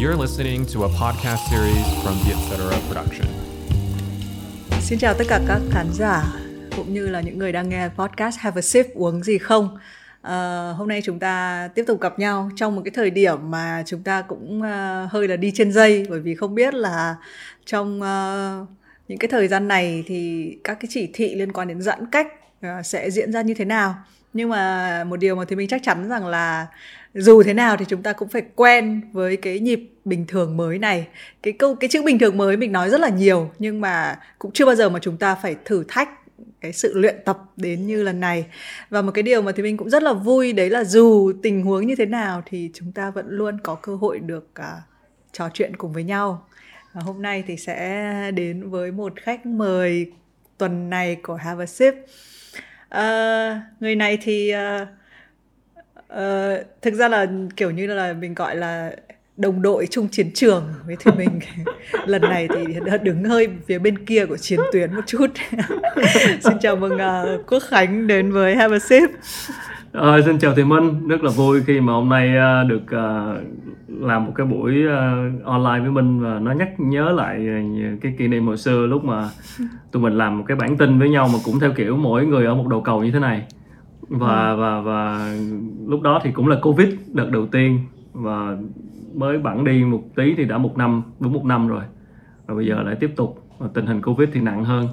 You're listening to a podcast series from the Etc. Production. Xin chào tất cả các khán giả cũng như là những người đang nghe podcast Have a Sip uống gì không. À, hôm nay chúng ta tiếp tục gặp nhau trong một cái thời điểm mà chúng ta cũng uh, hơi là đi trên dây bởi vì không biết là trong uh, những cái thời gian này thì các cái chỉ thị liên quan đến giãn cách uh, sẽ diễn ra như thế nào. Nhưng mà một điều mà thì mình chắc chắn rằng là dù thế nào thì chúng ta cũng phải quen với cái nhịp bình thường mới này. Cái câu cái chữ bình thường mới mình nói rất là nhiều nhưng mà cũng chưa bao giờ mà chúng ta phải thử thách cái sự luyện tập đến như lần này. Và một cái điều mà thì mình cũng rất là vui đấy là dù tình huống như thế nào thì chúng ta vẫn luôn có cơ hội được uh, trò chuyện cùng với nhau. Và hôm nay thì sẽ đến với một khách mời tuần này của Have a Sip. Uh, người này thì uh, uh, thực ra là kiểu như là mình gọi là đồng đội chung chiến trường. Với thì mình lần này thì đứng hơi phía bên kia của chiến tuyến một chút. Xin chào mừng uh, Quốc Khánh đến với Have a Sip. À, xin chào Thùy Minh, rất là vui khi mà hôm nay uh, được uh, làm một cái buổi uh, online với Minh và nó nhắc nhớ lại uh, cái kỷ niệm hồi xưa lúc mà tụi mình làm một cái bản tin với nhau mà cũng theo kiểu mỗi người ở một đầu cầu như thế này và ừ. và và lúc đó thì cũng là covid đợt đầu tiên. Và mới bẵng đi một tí thì đã một năm đúng một năm rồi. Và bây giờ lại tiếp tục và tình hình covid thì nặng hơn.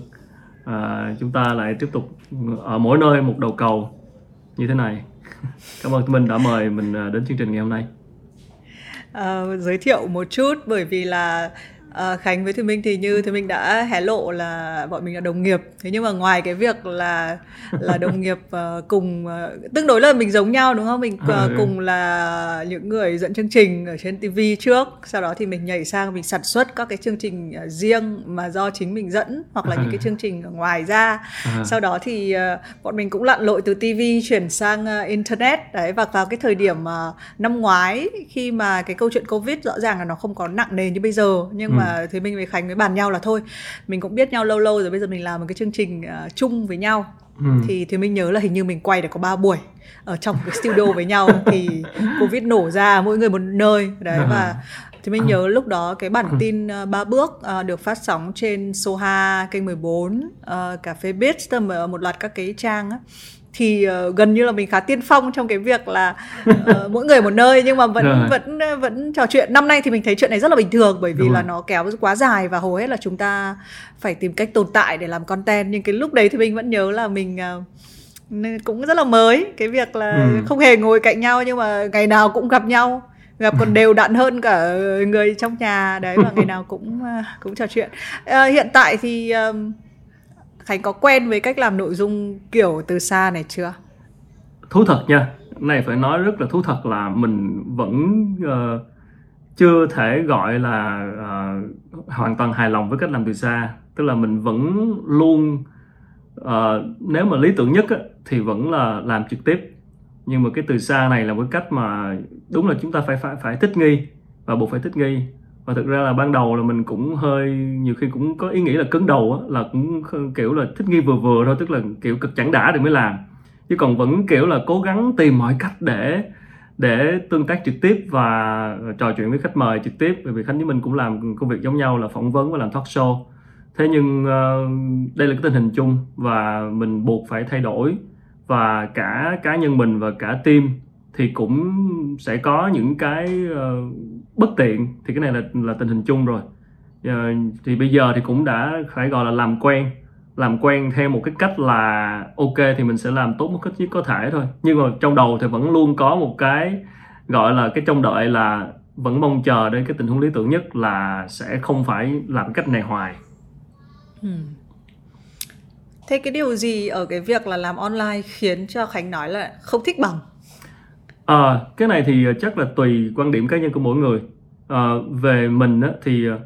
À, chúng ta lại tiếp tục ở mỗi nơi một đầu cầu như thế này. Cảm ơn mình đã mời mình à, đến chương trình ngày hôm nay. À, giới thiệu một chút bởi vì là À, Khánh với Thùy Minh thì như Thùy Minh đã hé lộ là bọn mình là đồng nghiệp. Thế nhưng mà ngoài cái việc là là đồng nghiệp uh, cùng uh, tương đối là mình giống nhau đúng không? Mình uh, cùng là những người dẫn chương trình ở trên TV trước sau đó thì mình nhảy sang mình sản xuất các cái chương trình uh, riêng mà do chính mình dẫn hoặc là những cái chương trình ở ngoài ra. Sau đó thì uh, bọn mình cũng lặn lội từ TV chuyển sang uh, internet. Đấy và vào cái thời điểm uh, năm ngoái khi mà cái câu chuyện covid rõ ràng là nó không có nặng nề như bây giờ nhưng mà mà Thúy Minh với Khánh mới bàn nhau là thôi mình cũng biết nhau lâu lâu rồi bây giờ mình làm một cái chương trình uh, chung với nhau ừ. thì Thúy Minh nhớ là hình như mình quay được có 3 buổi ở trong cái studio với nhau thì Covid nổ ra mỗi người một nơi đấy à. và thì mình nhớ lúc đó cái bản ừ. tin uh, ba bước uh, được phát sóng trên Soha kênh 14 uh, cà phê Beat một loạt các cái trang á thì uh, gần như là mình khá tiên phong trong cái việc là uh, mỗi người một nơi nhưng mà vẫn Rồi. vẫn vẫn trò chuyện năm nay thì mình thấy chuyện này rất là bình thường bởi vì Đúng là rồi. nó kéo quá dài và hầu hết là chúng ta phải tìm cách tồn tại để làm content nhưng cái lúc đấy thì mình vẫn nhớ là mình uh, cũng rất là mới cái việc là ừ. không hề ngồi cạnh nhau nhưng mà ngày nào cũng gặp nhau gặp còn đều đặn hơn cả người trong nhà đấy và ngày nào cũng cũng trò chuyện uh, hiện tại thì um, Khánh có quen với cách làm nội dung kiểu từ xa này chưa? Thú thật nha, này phải nói rất là thú thật là mình vẫn uh, chưa thể gọi là uh, hoàn toàn hài lòng với cách làm từ xa. Tức là mình vẫn luôn uh, nếu mà lý tưởng nhất á, thì vẫn là làm trực tiếp. Nhưng mà cái từ xa này là một cách mà đúng là chúng ta phải phải phải thích nghi và buộc phải thích nghi và thực ra là ban đầu là mình cũng hơi nhiều khi cũng có ý nghĩ là cứng đầu á, là cũng kiểu là thích nghi vừa vừa thôi tức là kiểu cực chẳng đã thì mới làm. Chứ còn vẫn kiểu là cố gắng tìm mọi cách để để tương tác trực tiếp và trò chuyện với khách mời trực tiếp. Bởi vì khánh với mình cũng làm công việc giống nhau là phỏng vấn và làm talk show. Thế nhưng uh, đây là cái tình hình chung và mình buộc phải thay đổi. Và cả cá nhân mình và cả team thì cũng sẽ có những cái uh, bất tiện thì cái này là là tình hình chung rồi. Uh, thì bây giờ thì cũng đã phải gọi là làm quen làm quen theo một cái cách là ok thì mình sẽ làm tốt một cách nhất có thể thôi. Nhưng mà trong đầu thì vẫn luôn có một cái gọi là cái trông đợi là vẫn mong chờ đến cái tình huống lý tưởng nhất là sẽ không phải làm cách này hoài. Ừ. thế cái điều gì ở cái việc là làm online khiến cho khánh nói là không thích bằng? À, cái này thì à, chắc là tùy quan điểm cá nhân của mỗi người. À, về mình á, thì à,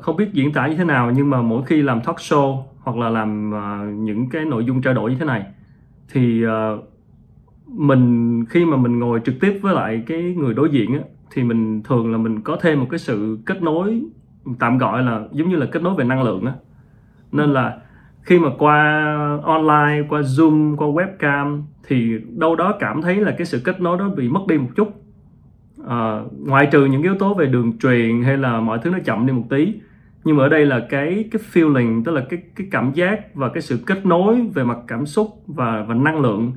không biết diễn tả như thế nào nhưng mà mỗi khi làm talk show hoặc là làm uh, những cái nội dung trao đổi như thế này thì uh, mình khi mà mình ngồi trực tiếp với lại cái người đối diện á, thì mình thường là mình có thêm một cái sự kết nối tạm gọi là giống như là kết nối về năng lượng á nên là khi mà qua online qua zoom qua webcam thì đâu đó cảm thấy là cái sự kết nối đó bị mất đi một chút. À, ngoại trừ những yếu tố về đường truyền hay là mọi thứ nó chậm đi một tí nhưng mà ở đây là cái cái feeling tức là cái cái cảm giác và cái sự kết nối về mặt cảm xúc và và năng lượng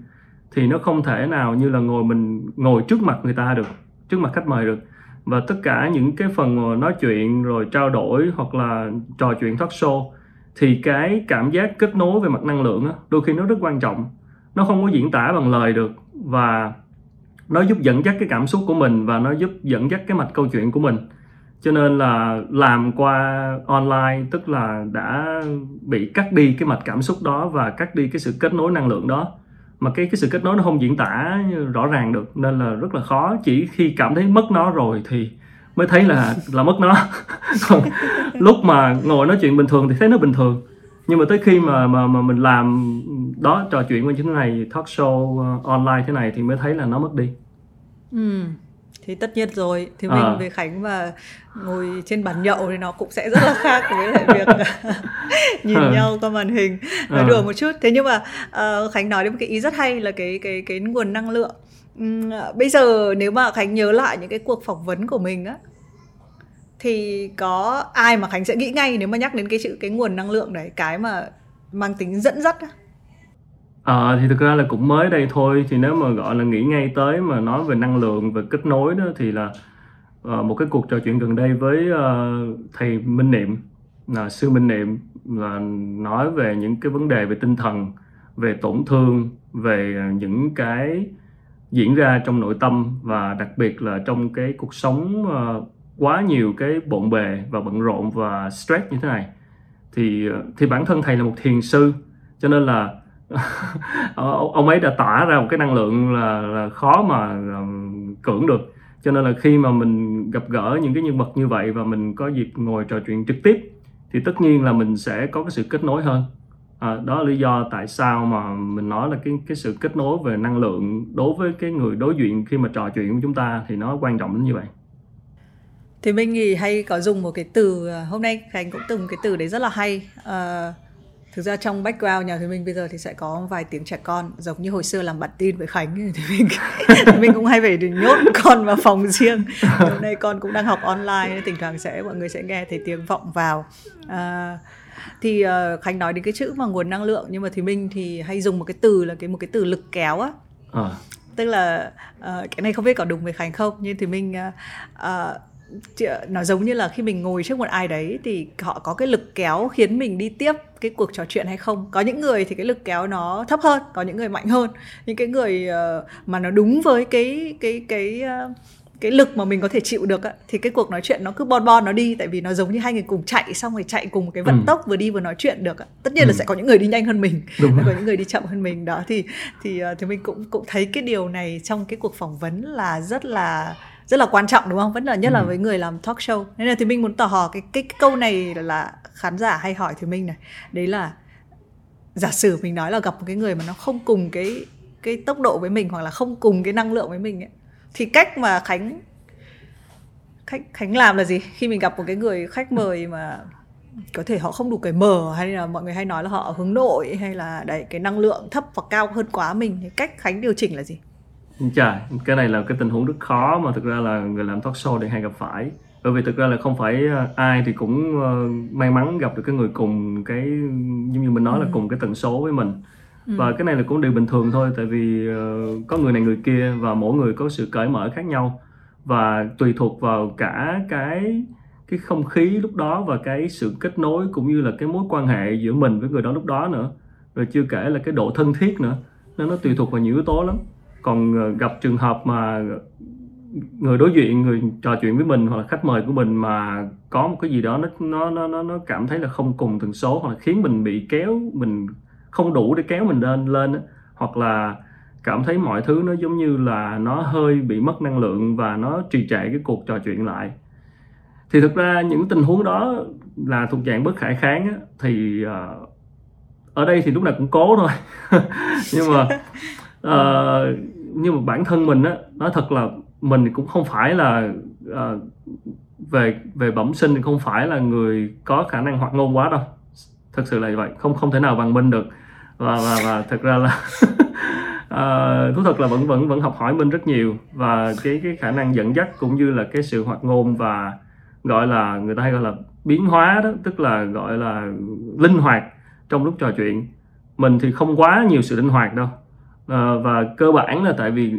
thì nó không thể nào như là ngồi mình ngồi trước mặt người ta được trước mặt khách mời được. Và tất cả những cái phần nói chuyện rồi trao đổi hoặc là trò chuyện talk show thì cái cảm giác kết nối về mặt năng lượng đó, đôi khi nó rất quan trọng nó không có diễn tả bằng lời được và nó giúp dẫn dắt cái cảm xúc của mình và nó giúp dẫn dắt cái mạch câu chuyện của mình. Cho nên là làm qua online, tức là đã bị cắt đi cái mạch cảm xúc đó và cắt đi cái sự kết nối năng lượng đó. Mà cái cái sự kết nối nó không diễn tả rõ ràng được, nên là rất là khó. Chỉ khi cảm thấy mất nó rồi thì mới thấy là là mất nó. Còn lúc mà ngồi nói chuyện bình thường thì thấy nó bình thường. Nhưng mà tới khi mà mà mà mình làm đó trò chuyện như thế này talk show uh, online thế này thì mới thấy là nó mất đi ừ thì tất nhiên rồi thì mình à. với khánh và ngồi trên bàn nhậu thì nó cũng sẽ rất là khác với lại việc nhìn à. nhau qua màn hình nói à. đùa một chút thế nhưng mà uh, khánh nói đến một cái ý rất hay là cái cái cái nguồn năng lượng uhm, bây giờ nếu mà khánh nhớ lại những cái cuộc phỏng vấn của mình á thì có ai mà khánh sẽ nghĩ ngay nếu mà nhắc đến cái chữ cái nguồn năng lượng đấy cái mà mang tính dẫn dắt á Ờ, thì thực ra là cũng mới đây thôi thì nếu mà gọi là nghĩ ngay tới mà nói về năng lượng và kết nối đó thì là uh, một cái cuộc trò chuyện gần đây với uh, thầy Minh Niệm là sư Minh Niệm là nói về những cái vấn đề về tinh thần về tổn thương về những cái diễn ra trong nội tâm và đặc biệt là trong cái cuộc sống uh, quá nhiều cái bộn bề và bận rộn và stress như thế này. Thì thì bản thân thầy là một thiền sư cho nên là Ờ, ông ấy đã tỏa ra một cái năng lượng là, là khó mà um, cưỡng được. Cho nên là khi mà mình gặp gỡ những cái nhân vật như vậy và mình có dịp ngồi trò chuyện trực tiếp thì tất nhiên là mình sẽ có cái sự kết nối hơn. À, đó là lý do tại sao mà mình nói là cái cái sự kết nối về năng lượng đối với cái người đối diện khi mà trò chuyện của chúng ta thì nó quan trọng đến như vậy. Thì mình nghĩ hay có dùng một cái từ ờ, hôm nay khánh cũng từng cái từ đấy rất là hay. Uh, thực ra trong background nhà thì mình bây giờ thì sẽ có vài tiếng trẻ con giống như hồi xưa làm bản tin với khánh. Thì mình thì mình cũng hay phải nhốt con vào phòng riêng. Hôm nay con cũng đang học online thỉnh thoảng sẽ mọi người sẽ nghe thấy tiếng vọng vào. À, thì uh, khánh nói đến cái chữ mà nguồn năng lượng nhưng mà thì mình thì hay dùng một cái từ là cái một cái từ lực kéo á. À. tức là uh, cái này không biết có đúng với khánh không nhưng thì mình uh, uh, nó giống như là khi mình ngồi trước một ai đấy thì họ có cái lực kéo khiến mình đi tiếp cái cuộc trò chuyện hay không? Có những người thì cái lực kéo nó thấp hơn có những người mạnh hơn. Những cái người uh, mà nó đúng với cái cái cái uh, cái lực mà mình có thể chịu được á, thì cái cuộc nói chuyện nó cứ bon bon nó đi tại vì nó giống như hai người cùng chạy xong rồi chạy cùng một cái vận ừ. tốc vừa đi vừa nói chuyện được tất nhiên ừ. là sẽ có những người đi nhanh hơn mình Đúng có những người đi chậm hơn mình. Đó thì thì uh, thì mình cũng cũng thấy cái điều này trong cái cuộc phỏng vấn là rất là rất là quan trọng đúng không? Vẫn là nhất ừ. là với người làm talk show. Nên là thì mình muốn tò hò cái cái, cái câu này là khán giả hay hỏi thì mình này. Đấy là giả sử mình nói là gặp một cái người mà nó không cùng cái cái tốc độ với mình hoặc là không cùng cái năng lượng với mình ấy thì cách mà khánh khách khánh làm là gì? Khi mình gặp một cái người khách mời mà có thể họ không đủ cởi mở hay là mọi người hay nói là họ hướng nội hay là đấy cái năng lượng thấp hoặc cao hơn quá mình thì cách khánh điều chỉnh là gì Chà, cái này là cái tình huống rất khó mà thực ra là người làm talk show thì hay gặp phải. Bởi vì thực ra là không phải ờ, ai thì cũng ờ, may mắn gặp được cái người cùng cái giống như mình nói là ừ. cùng cái tần số với mình. Ừ. và cái này là cũng điều bình thường thôi tại vì uh, có người này người kia và mỗi người có sự cởi mở khác nhau. Và tùy thuộc vào cả cái cái không khí lúc đó và cái sự kết nối cũng như là cái mối quan hệ giữa mình với người đó lúc đó nữa. Rồi chưa kể là cái độ thân thiết nữa. Nên nó tùy thuộc vào nhiều yếu tố lắm còn ờ, gặp trường hợp mà người đối diện người trò chuyện với mình hoặc là khách mời của mình mà có một cái gì đó nó nó nó nó cảm thấy là không cùng tần số hoặc là khiến mình bị kéo mình không đủ để kéo mình lên lên hoặc là cảm thấy mọi thứ nó giống như là nó hơi bị mất năng lượng và nó trì trệ cái cuộc trò chuyện lại. Thì thực ra những tình huống đó là thuộc dạng bất khả kháng á, thì uh, ở đây thì lúc nào cũng cố thôi. Nhưng mà uh, nhưng mà bản thân mình á nói thật là mình cũng không phải là uh, về về bẩm sinh thì không phải là người có khả năng hoạt ngôn quá đâu. Thật sự là vậy không không thể nào bằng minh được. Và và và thật ra là uh, thú thật là vẫn vẫn vẫn học hỏi minh rất nhiều. Và cái cái khả năng dẫn dắt cũng như là cái sự hoạt ngôn và gọi là người ta hay gọi là biến hóa đó tức là gọi là linh hoạt trong lúc trò chuyện. Mình thì không quá nhiều sự linh hoạt đâu à, và cơ bản là tại vì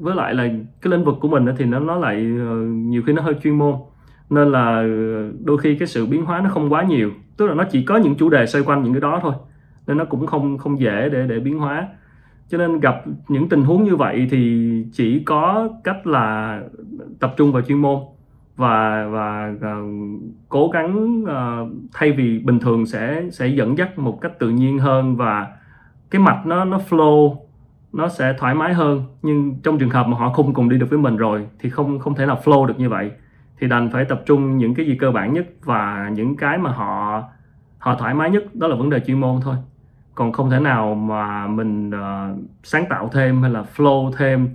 với lại là cái lĩnh vực của mình thì nó nó lại ờ, nhiều khi nó hơi chuyên môn. Nên là ờ, đôi khi cái sự biến hóa nó không quá nhiều. Tức là nó chỉ có những chủ đề xoay quanh những cái đó thôi. Nên nó cũng không không dễ để để biến hóa. Cho nên gặp những tình huống như vậy thì chỉ có cách là tập trung vào chuyên môn và và uh, cố gắng uh, thay vì bình thường sẽ sẽ dẫn dắt một cách tự nhiên hơn và cái mạch nó nó flow nó sẽ thoải mái hơn. Nhưng trong trường hợp mà họ không cùng đi được với mình rồi thì không không thể nào flow được như vậy. Thì đành phải tập trung những cái gì cơ bản nhất và những cái mà họ họ thoải mái nhất đó là vấn đề chuyên môn thôi. Còn không thể nào mà mình uh, sáng tạo thêm hay là flow thêm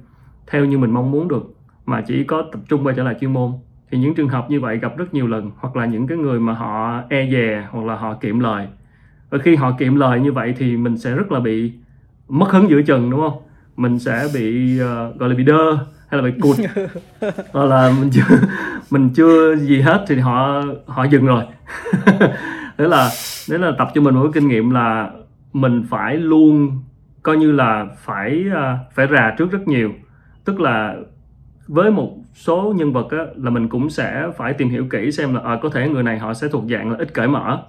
theo như mình mong muốn được mà chỉ có tập trung quay trở lại chuyên môn. Thì những trường hợp như vậy gặp rất nhiều lần hoặc là những cái người mà họ e dè hoặc là họ kiệm lời. Và khi họ kiệm lời như vậy thì mình sẽ rất là bị mất hứng giữa chừng đúng không? Mình sẽ bị uh, gọi là bị đơ hay là bị cụt. Hoặc là mình chưa mình chưa gì hết thì họ họ dừng rồi. Đấy là đấy là tập cho mình một cái kinh nghiệm là mình phải luôn coi như là phải uh, phải rà trước rất nhiều. Tức là với một số nhân vật á, là mình cũng sẽ phải tìm hiểu kỹ xem là à, có thể người này họ sẽ thuộc dạng là ít cởi mở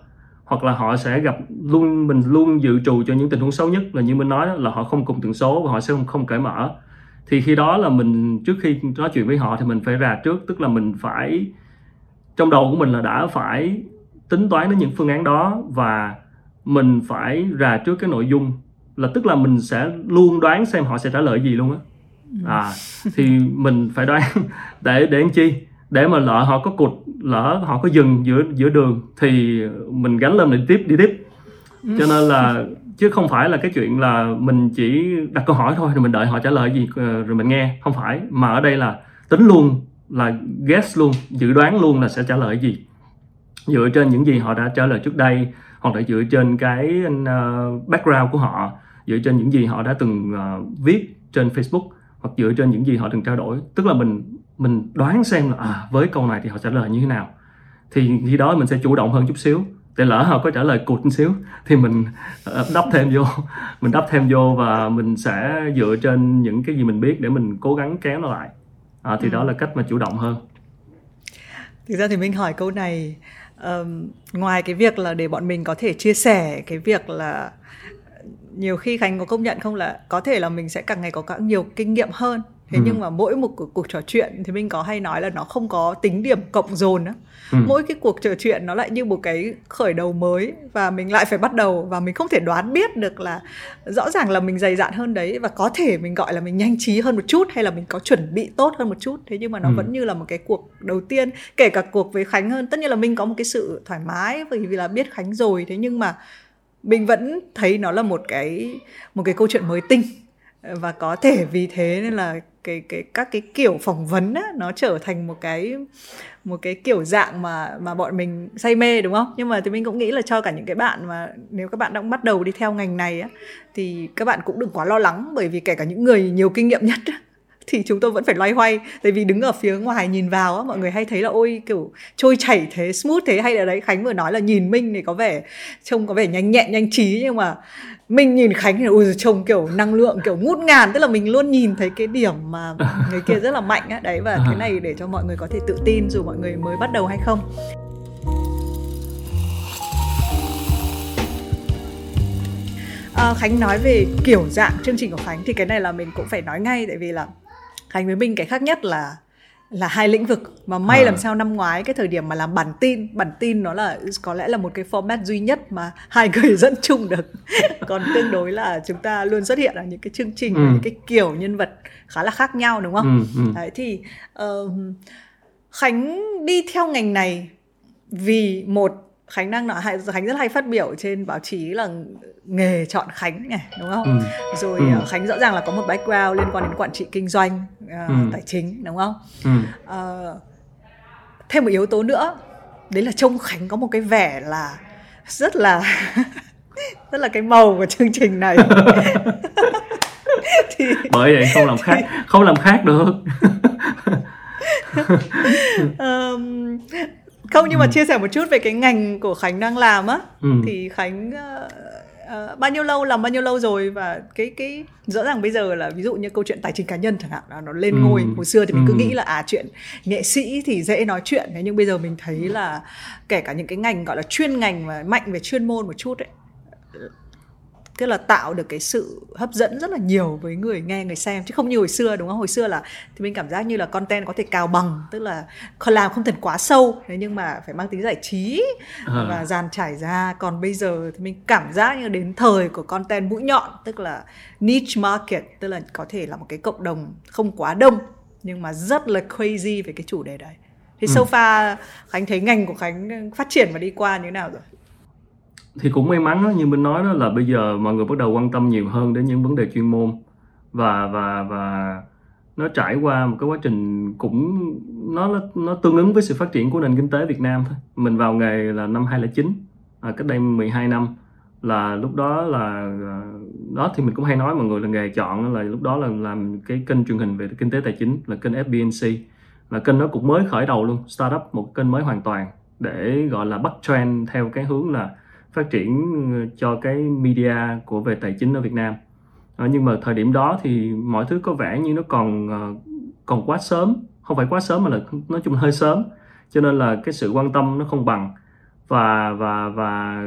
hoặc là họ sẽ gặp luôn mình luôn dự trù cho những tình huống xấu nhất là như mình nói là họ không cùng tần số và họ sẽ không, không cởi mở. Thì khi đó là mình trước khi nói chuyện với họ thì mình phải rà trước tức là mình phải trong đầu của mình là đã phải tính toán đến những phương án đó và mình phải rà trước cái nội dung là tức là mình sẽ luôn đoán xem họ sẽ trả lời gì luôn á. À thì mình phải đoán để để làm chi để mà lỡ họ có cụt lỡ họ có dừng giữa giữa đường thì mình gánh lên đi tiếp đi tiếp. Cho nên là chứ không phải là cái chuyện là mình chỉ đặt câu hỏi thôi rồi mình đợi họ trả lời gì ờ, rồi mình nghe. Không phải. Mà ở đây là tính luôn là guess luôn dự đoán luôn là sẽ trả lời gì. Dựa trên những gì họ đã trả lời trước đây hoặc là dựa trên cái uh, background của họ dựa trên những gì họ đã từng uh, viết trên Facebook hoặc dựa trên những gì họ từng trao đổi. Tức là mình mình đoán xem là à với câu này thì họ trả lời như thế nào. Thì khi đó mình sẽ chủ động hơn chút xíu. Để lỡ họ có trả lời cụt một xíu thì mình uh, đắp thêm vô. Mình đắp thêm vô và mình sẽ dựa trên những cái gì mình biết để mình cố gắng kéo nó lại. À, thì ừ. đó là cách mà chủ động hơn. Thực ra thì mình hỏi câu này um, ngoài cái việc là để bọn mình có thể chia sẻ cái việc là nhiều khi khánh có công nhận không là có thể là mình sẽ càng ngày có càng nhiều kinh nghiệm hơn thế ừ. nhưng mà mỗi một cuộc, cuộc trò chuyện thì mình có hay nói là nó không có tính điểm cộng dồn á ừ. mỗi cái cuộc trò chuyện nó lại như một cái khởi đầu mới và mình lại phải bắt đầu và mình không thể đoán biết được là rõ ràng là mình dày dạn hơn đấy và có thể mình gọi là mình nhanh trí hơn một chút hay là mình có chuẩn bị tốt hơn một chút thế nhưng mà nó ừ. vẫn như là một cái cuộc đầu tiên kể cả cuộc với khánh hơn tất nhiên là mình có một cái sự thoải mái bởi vì là biết khánh rồi thế nhưng mà mình vẫn thấy nó là một cái một cái câu chuyện mới tinh. Và có thể vì thế nên là cái cái, các cái kiểu phỏng vấn á, nó trở thành một cái một cái kiểu dạng mà mà bọn mình say mê, đúng không? Nhưng mà thì mình cũng nghĩ là cho cả những cái bạn mà nếu các bạn đang bắt đầu đi theo ngành này á, thì các bạn cũng đừng quá lo lắng. Bởi vì kể cả những người nhiều kinh nghiệm nhất thì chúng tôi vẫn phải loay hoay. Tại vì đứng ở phía ngoài nhìn vào á mọi người hay thấy là ôi kiểu trôi chảy thế smooth thế. Hay là đấy khánh vừa nói là nhìn minh thì có vẻ trông có vẻ nhanh nhẹn nhanh trí nhưng mà mình nhìn khánh thì ôi trông kiểu năng lượng kiểu ngút ngàn. Tức là mình luôn nhìn thấy cái điểm mà người kia rất là mạnh á. Đấy và cái này để cho mọi người có thể tự tin dù mọi người mới bắt đầu hay không. À, Khánh nói về kiểu dạng chương trình của Khánh thì cái này là mình cũng phải nói ngay. Tại vì là Khánh với Minh cái khác nhất là là hai lĩnh vực mà may à. làm sao năm ngoái cái thời điểm mà làm bản tin bản tin nó là có lẽ là một cái format duy nhất mà hai người dẫn chung được còn tương đối là chúng ta luôn xuất hiện ở những cái chương trình ừ. những cái kiểu nhân vật khá là khác nhau đúng không ừ, ừ. đấy thì uh, khánh đi theo ngành này vì một Khánh đang nói Khánh rất hay phát biểu trên báo chí là nghề chọn Khánh này đúng không? Ừ. Rồi ừ. Ờ, Khánh rõ ràng là có một background liên quan đến quản trị kinh doanh, uh, ừ. tài chính đúng không? Ừ. Uh, thêm một yếu tố nữa, đấy là trông Khánh có một cái vẻ là rất là rất là cái màu của chương trình này thì bởi vậy không làm khác không làm khác được um, không nhưng mà Ừ. chia sẻ một chút về cái ngành của Khánh đang làm á Ừ. thì Khánh ờ, ờ, bao nhiêu lâu làm bao nhiêu lâu rồi và cái cái rõ ràng bây giờ là ví dụ như câu chuyện tài chính cá nhân chẳng hạn là nó lên Ừ. ngôi hồi xưa thì mình cứ Ừ. nghĩ là à chuyện nghệ sĩ thì dễ nói chuyện thế nhưng bây giờ mình thấy là kể cả những cái ngành gọi là chuyên ngành mà mạnh về chuyên môn một chút ấy tức là tạo được cái sự hấp dẫn rất là nhiều với người nghe người xem. Chứ không như hồi xưa đúng không? Hồi xưa là thì mình cảm giác như là content có thể cào bằng tức là làm không cần quá sâu. Thế nhưng mà phải mang tính giải trí À. và dàn trải ra. Còn bây giờ thì mình cảm giác như đến thời của content mũi nhọn tức là niche market tức là có thể là một cái cộng đồng không quá đông nhưng mà rất là crazy về cái chủ đề đấy. Thì so far khánh thấy ngành của khánh phát triển và đi qua như thế nào rồi thì cũng may mắn đó, như mình nói đó là bây giờ mọi người bắt đầu quan tâm nhiều hơn đến những vấn đề chuyên môn. Và và và nó trải qua một cái quá trình cũng nó nó tương ứng với sự phát triển của nền kinh tế Việt Nam thôi. Mình vào nghề là năm 2009, à, cách đây 12 năm. Là lúc đó là à, đó thì mình cũng hay nói mọi người là nghề chọn là lúc đó là làm cái kênh truyền hình về kinh tế tài chính là kênh FBNC là kênh nó cũng mới khởi đầu luôn startup một kênh mới hoàn toàn để gọi là bắt trend theo cái hướng là phát triển ờ, cho cái media của về tài chính ở Việt Nam. À, nhưng mà thời điểm đó thì mọi thứ có vẻ như nó còn ờ, còn quá sớm. Không phải quá sớm mà là nói chung là hơi sớm. Cho nên là cái sự quan tâm nó không bằng. Và và và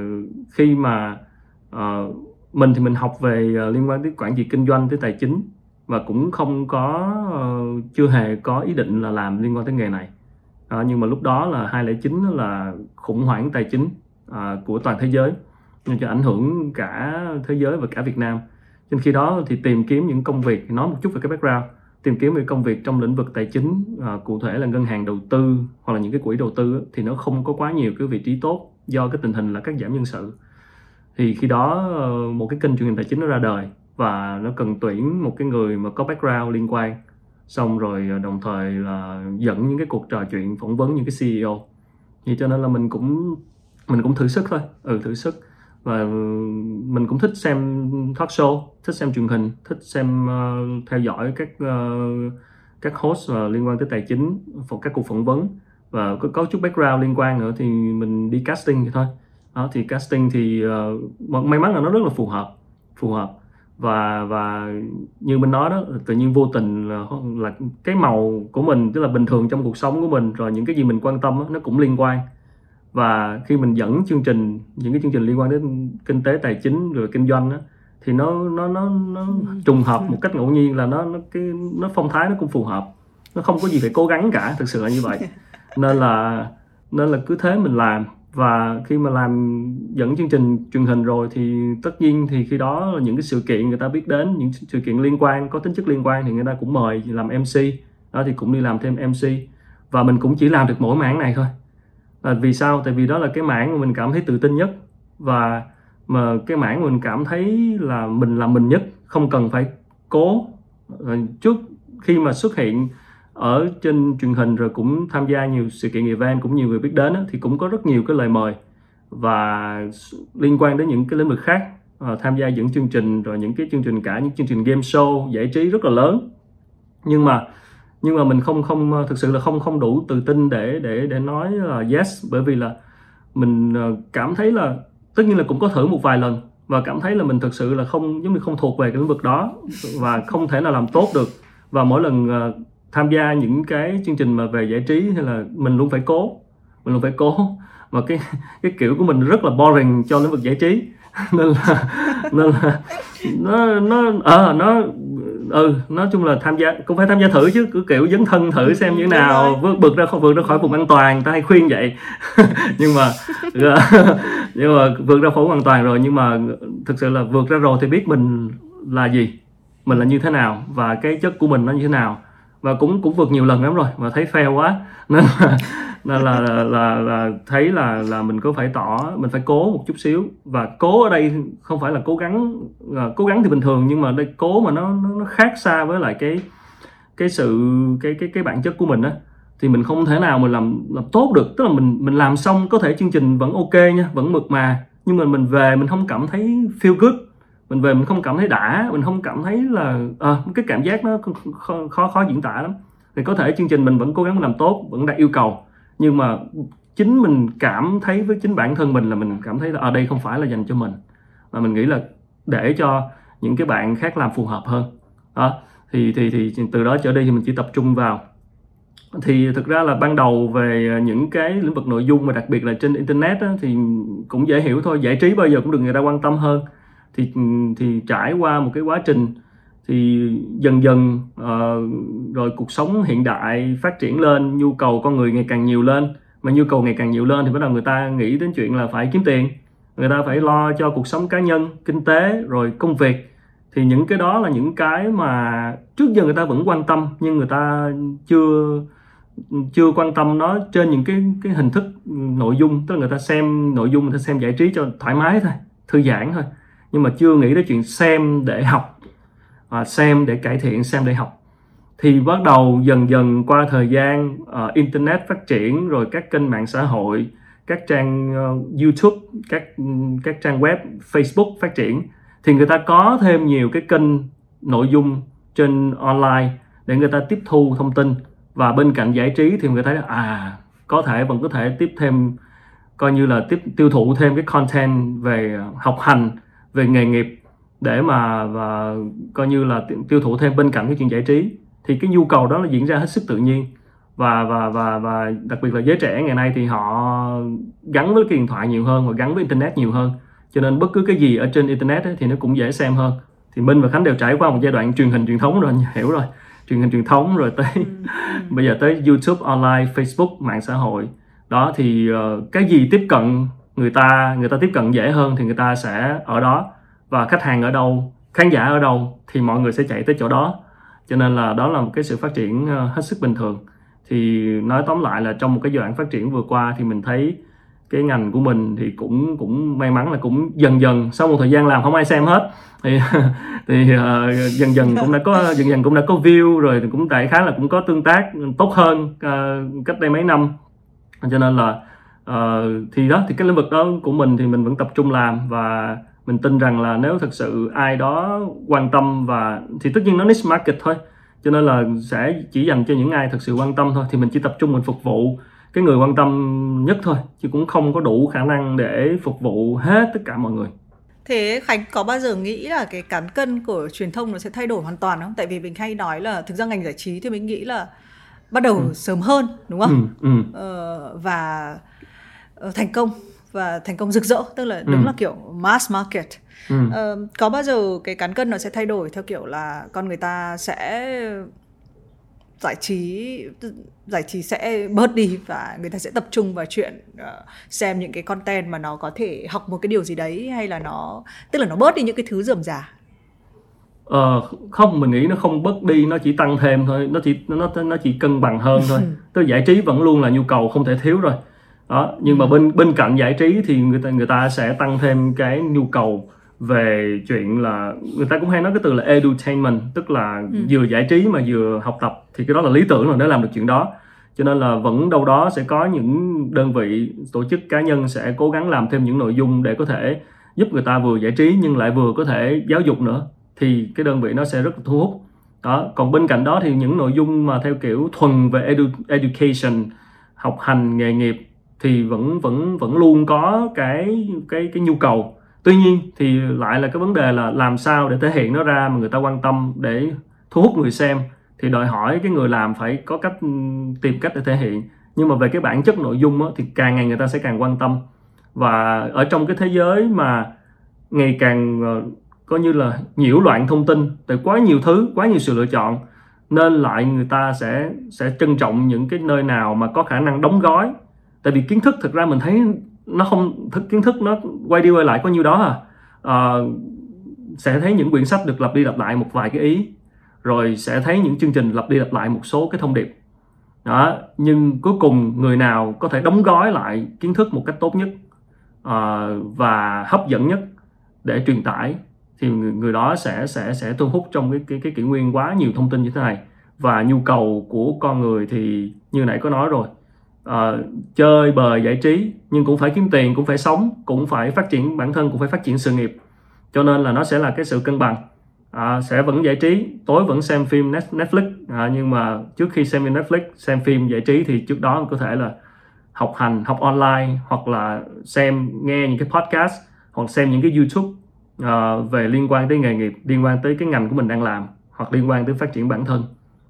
khi mà uh, mình thì mình học về uh, liên quan tới quản trị kinh doanh tới tài chính và cũng không có uh, chưa hề có ý định là làm liên quan tới nghề này. Uh, nhưng mà lúc đó là 2009 là khủng hoảng tài chính à, của toàn thế giới nên cho ảnh hưởng cả thế giới và cả Việt Nam. Trên khi đó thì tìm kiếm những công việc nói một chút về cái background tìm kiếm về công việc trong lĩnh vực tài chính à, cụ thể là ngân hàng đầu tư hoặc là những cái quỹ đầu tư thì nó không có quá nhiều cái vị trí tốt do cái tình hình là cắt giảm nhân sự. Thì khi đó ờ, một cái kênh truyền hình tài chính nó ra đời và nó cần tuyển một cái người mà có background liên quan. Xong rồi ờ, đồng thời là dẫn những cái cuộc trò chuyện phỏng vấn những cái CEO thì cho nên là mình cũng mình cũng thử sức thôi. Ừ thử sức. Và ừ, mình cũng thích xem talk show thích xem truyền hình thích xem uh, theo dõi các uh, các host uh, liên quan tới tài chính phục các cuộc phỏng vấn. Và có, có chút background liên quan nữa thì mình đi casting thì thôi. Đó thì casting thì uh, may mắn là nó rất là phù hợp phù hợp. Và và như mình nói đó tự nhiên vô tình là, là cái màu của mình tức là bình thường trong cuộc sống của mình rồi những cái gì mình quan tâm đó, nó cũng liên quan và khi mình dẫn chương trình những cái chương trình liên quan đến kinh tế tài chính rồi kinh doanh á, thì nó nó nó nó trùng hợp một cách ngẫu nhiên là nó nó cái nó phong thái nó cũng phù hợp. Nó không có gì phải cố gắng cả thực sự là như vậy. Nên là nên là cứ thế mình làm. Và khi mà làm dẫn chương trình truyền hình rồi thì tất nhiên thì khi đó là những cái sự kiện người ta biết đến những sự kiện liên quan có tính chất liên quan thì người ta cũng mời làm MC đó thì cũng đi làm thêm MC và mình cũng chỉ làm được mỗi mảng này thôi à, vì sao? Tại vì đó là cái mảng mà mình cảm thấy tự tin nhất. Và mà cái mảng mình cảm thấy là mình là mình nhất không cần phải cố. Ờ, trước khi mà xuất hiện ở trên truyền hình rồi cũng tham gia nhiều sự kiện event cũng nhiều người biết đến thì cũng có rất nhiều cái lời mời. Và liên quan đến những cái lĩnh vực khác. Ờ, tham gia những chương trình rồi những cái chương trình cả những chương trình game show giải trí rất là lớn. Nhưng mà nhưng mà mình không không ờ, thực sự là không không đủ tự tin để để để nói là yes, bởi vì là mình ờ, cảm thấy là tất nhiên là cũng có thử một vài lần và cảm thấy là mình thực sự là không, giống như không thuộc về cái lĩnh vực đó và không thể nào làm tốt được. Và mỗi lần ờ, tham gia những cái chương trình mà về giải trí hay là mình luôn phải cố, mình luôn phải cố. Mà cái cái kiểu của mình rất là boring cho lĩnh vực giải trí. Nên là nên là nó nó à nó ừ nói chung là tham gia cũng phải tham gia thử chứ cứ kiểu dấn thân thử xem như thế nào vượt vượt ra không vượt ra khỏi vùng an toàn ta hay khuyên vậy. Nhưng mà nhưng mà vượt ra khỏi vùng an toàn rồi nhưng mà thực sự là vượt ra rồi thì biết mình là gì mình là như thế nào và cái chất của mình nó như thế nào và cũng cũng vượt nhiều lần lắm rồi mà thấy fail quá. Nên là nên là, là, là, là thấy là là mình có phải tỏ mình phải cố một chút xíu. Và cố ở đây không phải là cố gắng à, cố gắng thì bình thường nhưng mà đây cố mà nó nó, nó khác xa với lại cái cái sự cái cái cái bản chất của mình á. Thì mình không thể nào mình làm làm tốt được. Tức là mình mình làm xong có thể chương trình vẫn ok nha vẫn mực mà. Nhưng mà mình về mình không cảm thấy feel good mình về mình không cảm thấy đã mình không cảm thấy là à, cái cảm giác nó khó, khó khó diễn tả lắm. Thì có thể chương trình mình vẫn cố gắng làm tốt vẫn đạt yêu cầu. Nhưng mà chính mình cảm thấy với chính bản thân mình là mình cảm thấy là ở đây không phải là dành cho mình. Mà mình nghĩ là để cho những cái bạn khác làm phù hợp hơn. Đó thì thì thì từ đó trở đi thì mình chỉ tập trung vào. Thì thực ra là ban đầu về những cái lĩnh vực nội dung mà đặc biệt là trên internet á, thì cũng dễ hiểu thôi giải trí bao giờ cũng được người ta quan tâm hơn thì thì trải qua một cái quá trình thì dần dần uh, rồi cuộc sống hiện đại phát triển lên nhu cầu con người ngày càng nhiều lên. Mà nhu cầu ngày càng nhiều lên thì bắt đầu người ta nghĩ đến chuyện là phải kiếm tiền. Người ta phải lo cho cuộc sống cá nhân kinh tế rồi công việc. Thì những cái đó là những cái mà trước giờ người ta vẫn quan tâm nhưng người ta chưa chưa quan tâm nó trên những cái cái hình thức ừ, nội dung. Tức là người ta xem nội dung người ta xem giải trí cho thoải mái thôi thư giãn thôi nhưng mà chưa nghĩ đến chuyện xem để học à, xem để cải thiện xem để học. Thì bắt đầu dần dần qua thời gian uh, internet phát triển rồi các kênh mạng xã hội các trang uh, youtube các các trang web facebook phát triển thì người ta có thêm nhiều cái kênh nội dung trên online để người ta tiếp thu thông tin. Và bên cạnh giải trí thì người ta thấy à có thể vẫn có thể tiếp thêm coi như là tiếp tiêu thụ thêm cái content về học hành về nghề nghiệp để mà và coi như là tiêu thụ thêm bên cạnh cái chuyện giải trí thì cái nhu cầu đó là diễn ra hết sức tự nhiên. Và và và và đặc biệt là giới trẻ ngày nay thì họ gắn với cái điện thoại nhiều hơn và gắn với internet nhiều hơn. Cho nên bất cứ cái gì ở trên internet ấy, thì nó cũng dễ xem hơn. Thì minh và khánh đều trải qua một giai đoạn truyền hình truyền thống rồi hiểu rồi. Truyền hình truyền thống rồi tới ừ. bây giờ tới youtube online facebook mạng xã hội. Đó thì uh, cái gì tiếp cận người ta người ta tiếp cận dễ hơn thì người ta sẽ ở đó. Và khách hàng ở đâu khán giả ở đâu thì mọi người sẽ chạy tới chỗ đó. Cho nên là đó là một cái sự phát triển ờ, hết sức bình thường. Thì nói tóm lại là trong một cái giai đoạn phát triển vừa qua thì mình thấy cái ngành của mình thì cũng cũng may mắn là cũng dần dần sau một thời gian làm không ai xem hết. Thì thì uh, dần dần cũng đã có dần dần cũng đã có view rồi thì cũng đại khá là cũng có tương tác tốt hơn uh, cách đây mấy năm. Cho nên là uh, thì đó thì cái lĩnh vực đó của mình thì mình vẫn tập trung làm và mình tin rằng là nếu thực sự ai đó quan tâm và thì tất nhiên nó niche market thôi cho nên là sẽ chỉ dành cho những ai thực sự quan tâm thôi thì mình chỉ tập trung mình phục vụ cái người quan tâm nhất thôi chứ cũng không có đủ khả năng để phục vụ hết tất cả mọi người Thế Khánh có bao giờ nghĩ là cái cán cân của truyền thông nó sẽ thay đổi hoàn toàn không? Tại vì mình hay nói là thực ra ngành giải trí thì mình nghĩ là bắt đầu ừ. sớm hơn đúng không? Ừ, ừ. Ờ, và thành công và thành công rực rỡ tức là đúng ừ. là kiểu mass market. Ừ. Ờ, có bao giờ cái cán cân nó sẽ thay đổi theo kiểu là con người ta sẽ giải trí giải trí sẽ bớt đi và người ta sẽ tập trung vào chuyện uh, xem những cái content mà nó có thể học một cái điều gì đấy hay là nó tức là nó bớt đi những cái thứ dườm già Ờ, không mình nghĩ nó không bớt đi nó chỉ tăng thêm thôi nó chỉ nó nó chỉ cân bằng hơn thôi tức giải trí vẫn luôn là nhu cầu không thể thiếu rồi đó nhưng mà ừ. bên bên cạnh giải trí thì người ta người ta sẽ tăng thêm cái nhu cầu về chuyện là người ta cũng hay nói cái từ là edutainment tức là ừ. vừa giải trí mà vừa học tập thì cái đó là lý tưởng rồi để làm được chuyện đó cho nên là vẫn đâu đó sẽ có những đơn vị tổ chức cá nhân sẽ cố gắng làm thêm những nội dung để có thể giúp người ta vừa giải trí nhưng lại vừa có thể giáo dục nữa thì cái đơn vị nó sẽ rất là thu hút đó còn bên cạnh đó thì những nội dung mà theo kiểu thuần về edu, education học hành nghề nghiệp thì vẫn vẫn vẫn luôn có cái cái cái nhu cầu. Tuy nhiên thì lại là cái vấn đề là làm sao để thể hiện nó ra mà người ta quan tâm để thu hút người xem. Thì đòi hỏi cái người làm phải có cách ừ, tìm cách để thể hiện. Nhưng mà về cái bản chất nội dung đó, thì càng ngày người ta sẽ càng quan tâm. Và ở trong cái thế giới mà ngày càng ờ, coi như là nhiễu loạn thông tin tại quá nhiều thứ quá nhiều sự lựa chọn nên lại người ta sẽ sẽ trân trọng những cái nơi nào mà có khả năng đóng gói tại vì kiến thức thực ra mình thấy nó không thức kiến thức nó quay đi quay lại có nhiêu đó à, à sẽ thấy những quyển sách được lặp đi lặp lại một vài cái ý rồi sẽ thấy những chương trình lặp đi lặp lại một số cái thông điệp. Đó nhưng cuối cùng người nào có thể đóng gói lại kiến thức một cách tốt nhất à, và hấp dẫn nhất để truyền tải thì người, người đó sẽ sẽ sẽ thu hút trong cái cái cái kỷ nguyên quá nhiều thông tin như thế này. Và nhu cầu của con người thì như nãy có nói rồi uh, chơi bời giải trí nhưng cũng phải kiếm tiền cũng phải sống cũng phải phát triển bản thân cũng phải phát triển sự nghiệp. Cho nên là nó sẽ là cái sự cân bằng. À, sẽ vẫn giải trí tối vẫn xem phim Netflix. À, nhưng mà trước khi xem phim Netflix xem phim giải trí thì trước đó có thể là học hành học online hoặc là xem nghe những cái podcast hoặc xem những cái YouTube à, về liên quan tới nghề nghiệp liên quan tới cái ngành của mình đang làm hoặc liên quan tới phát triển bản thân.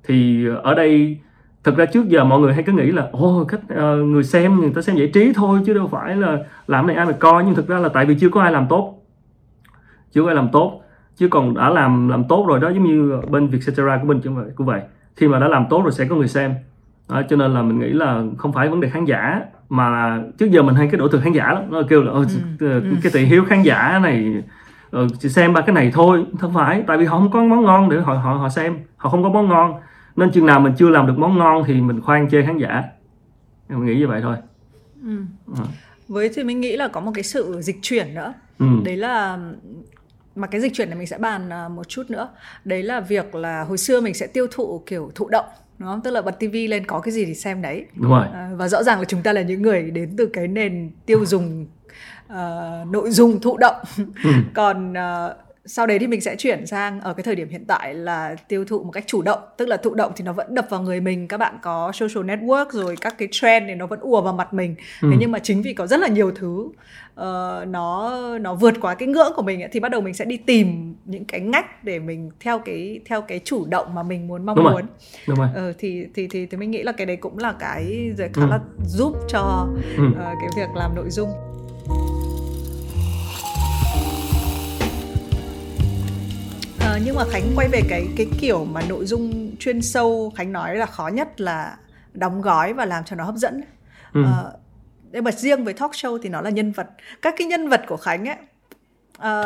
Thì ở đây thực ra trước giờ mọi người hay cứ nghĩ là ô cách uh, người xem người ta xem giải trí thôi chứ đâu phải là làm này ai mà coi. Nhưng thực ra là tại vì chưa có ai làm tốt. Chưa có ai làm tốt. Chứ còn đã làm làm tốt rồi đó giống như bên Vietcetera của mình cũng vậy cũng vậy. Khi mà đã làm tốt rồi sẽ có người xem. Đó, cho nên là mình nghĩ là không phải vấn đề khán giả mà trước giờ mình hay cái đổ thừa khán giả lắm. Nó kêu là ừ. cái, cái thị hiếu khán giả này ừ, chỉ xem ba cái này thôi. Không phải tại vì họ không có món ngon để họ họ họ xem. Họ không có món ngon nên chừng nào mình chưa làm được món ngon thì mình khoan chê khán giả mình nghĩ như vậy thôi ừ. Ừ. với thì mình nghĩ là có một cái sự dịch chuyển nữa ừ. đấy là mà cái dịch chuyển này mình sẽ bàn à, một chút nữa đấy là việc là hồi xưa mình sẽ tiêu thụ kiểu thụ động đúng không tức là bật tivi lên có cái gì thì xem đấy đúng rồi à, và rõ ràng là chúng ta là những người đến từ cái nền tiêu dùng uh, nội dung thụ động ừ. còn uh, sau đấy thì mình sẽ chuyển sang ở cái thời điểm hiện tại là tiêu thụ một cách chủ động tức là thụ động thì nó vẫn đập vào người mình các bạn có social network rồi các cái trend thì nó vẫn ùa vào mặt mình ừ. thế nhưng mà chính vì có rất là nhiều thứ uh, nó nó vượt quá cái ngưỡng của mình ấy, thì bắt đầu mình sẽ đi tìm những cái ngách để mình theo cái theo cái chủ động mà mình muốn mong Đúng muốn rồi. Đúng rồi. Uh, thì thì thì thì mình nghĩ là cái đấy cũng là cái khá ừ. là giúp cho ừ. uh, cái việc làm nội dung À, nhưng mà Khánh quay về cái cái kiểu mà nội dung chuyên sâu Khánh nói là khó nhất là đóng gói và làm cho nó hấp dẫn. Ừ. À, để mà riêng với talk show thì nó là nhân vật. Các cái nhân vật của Khánh ấy à,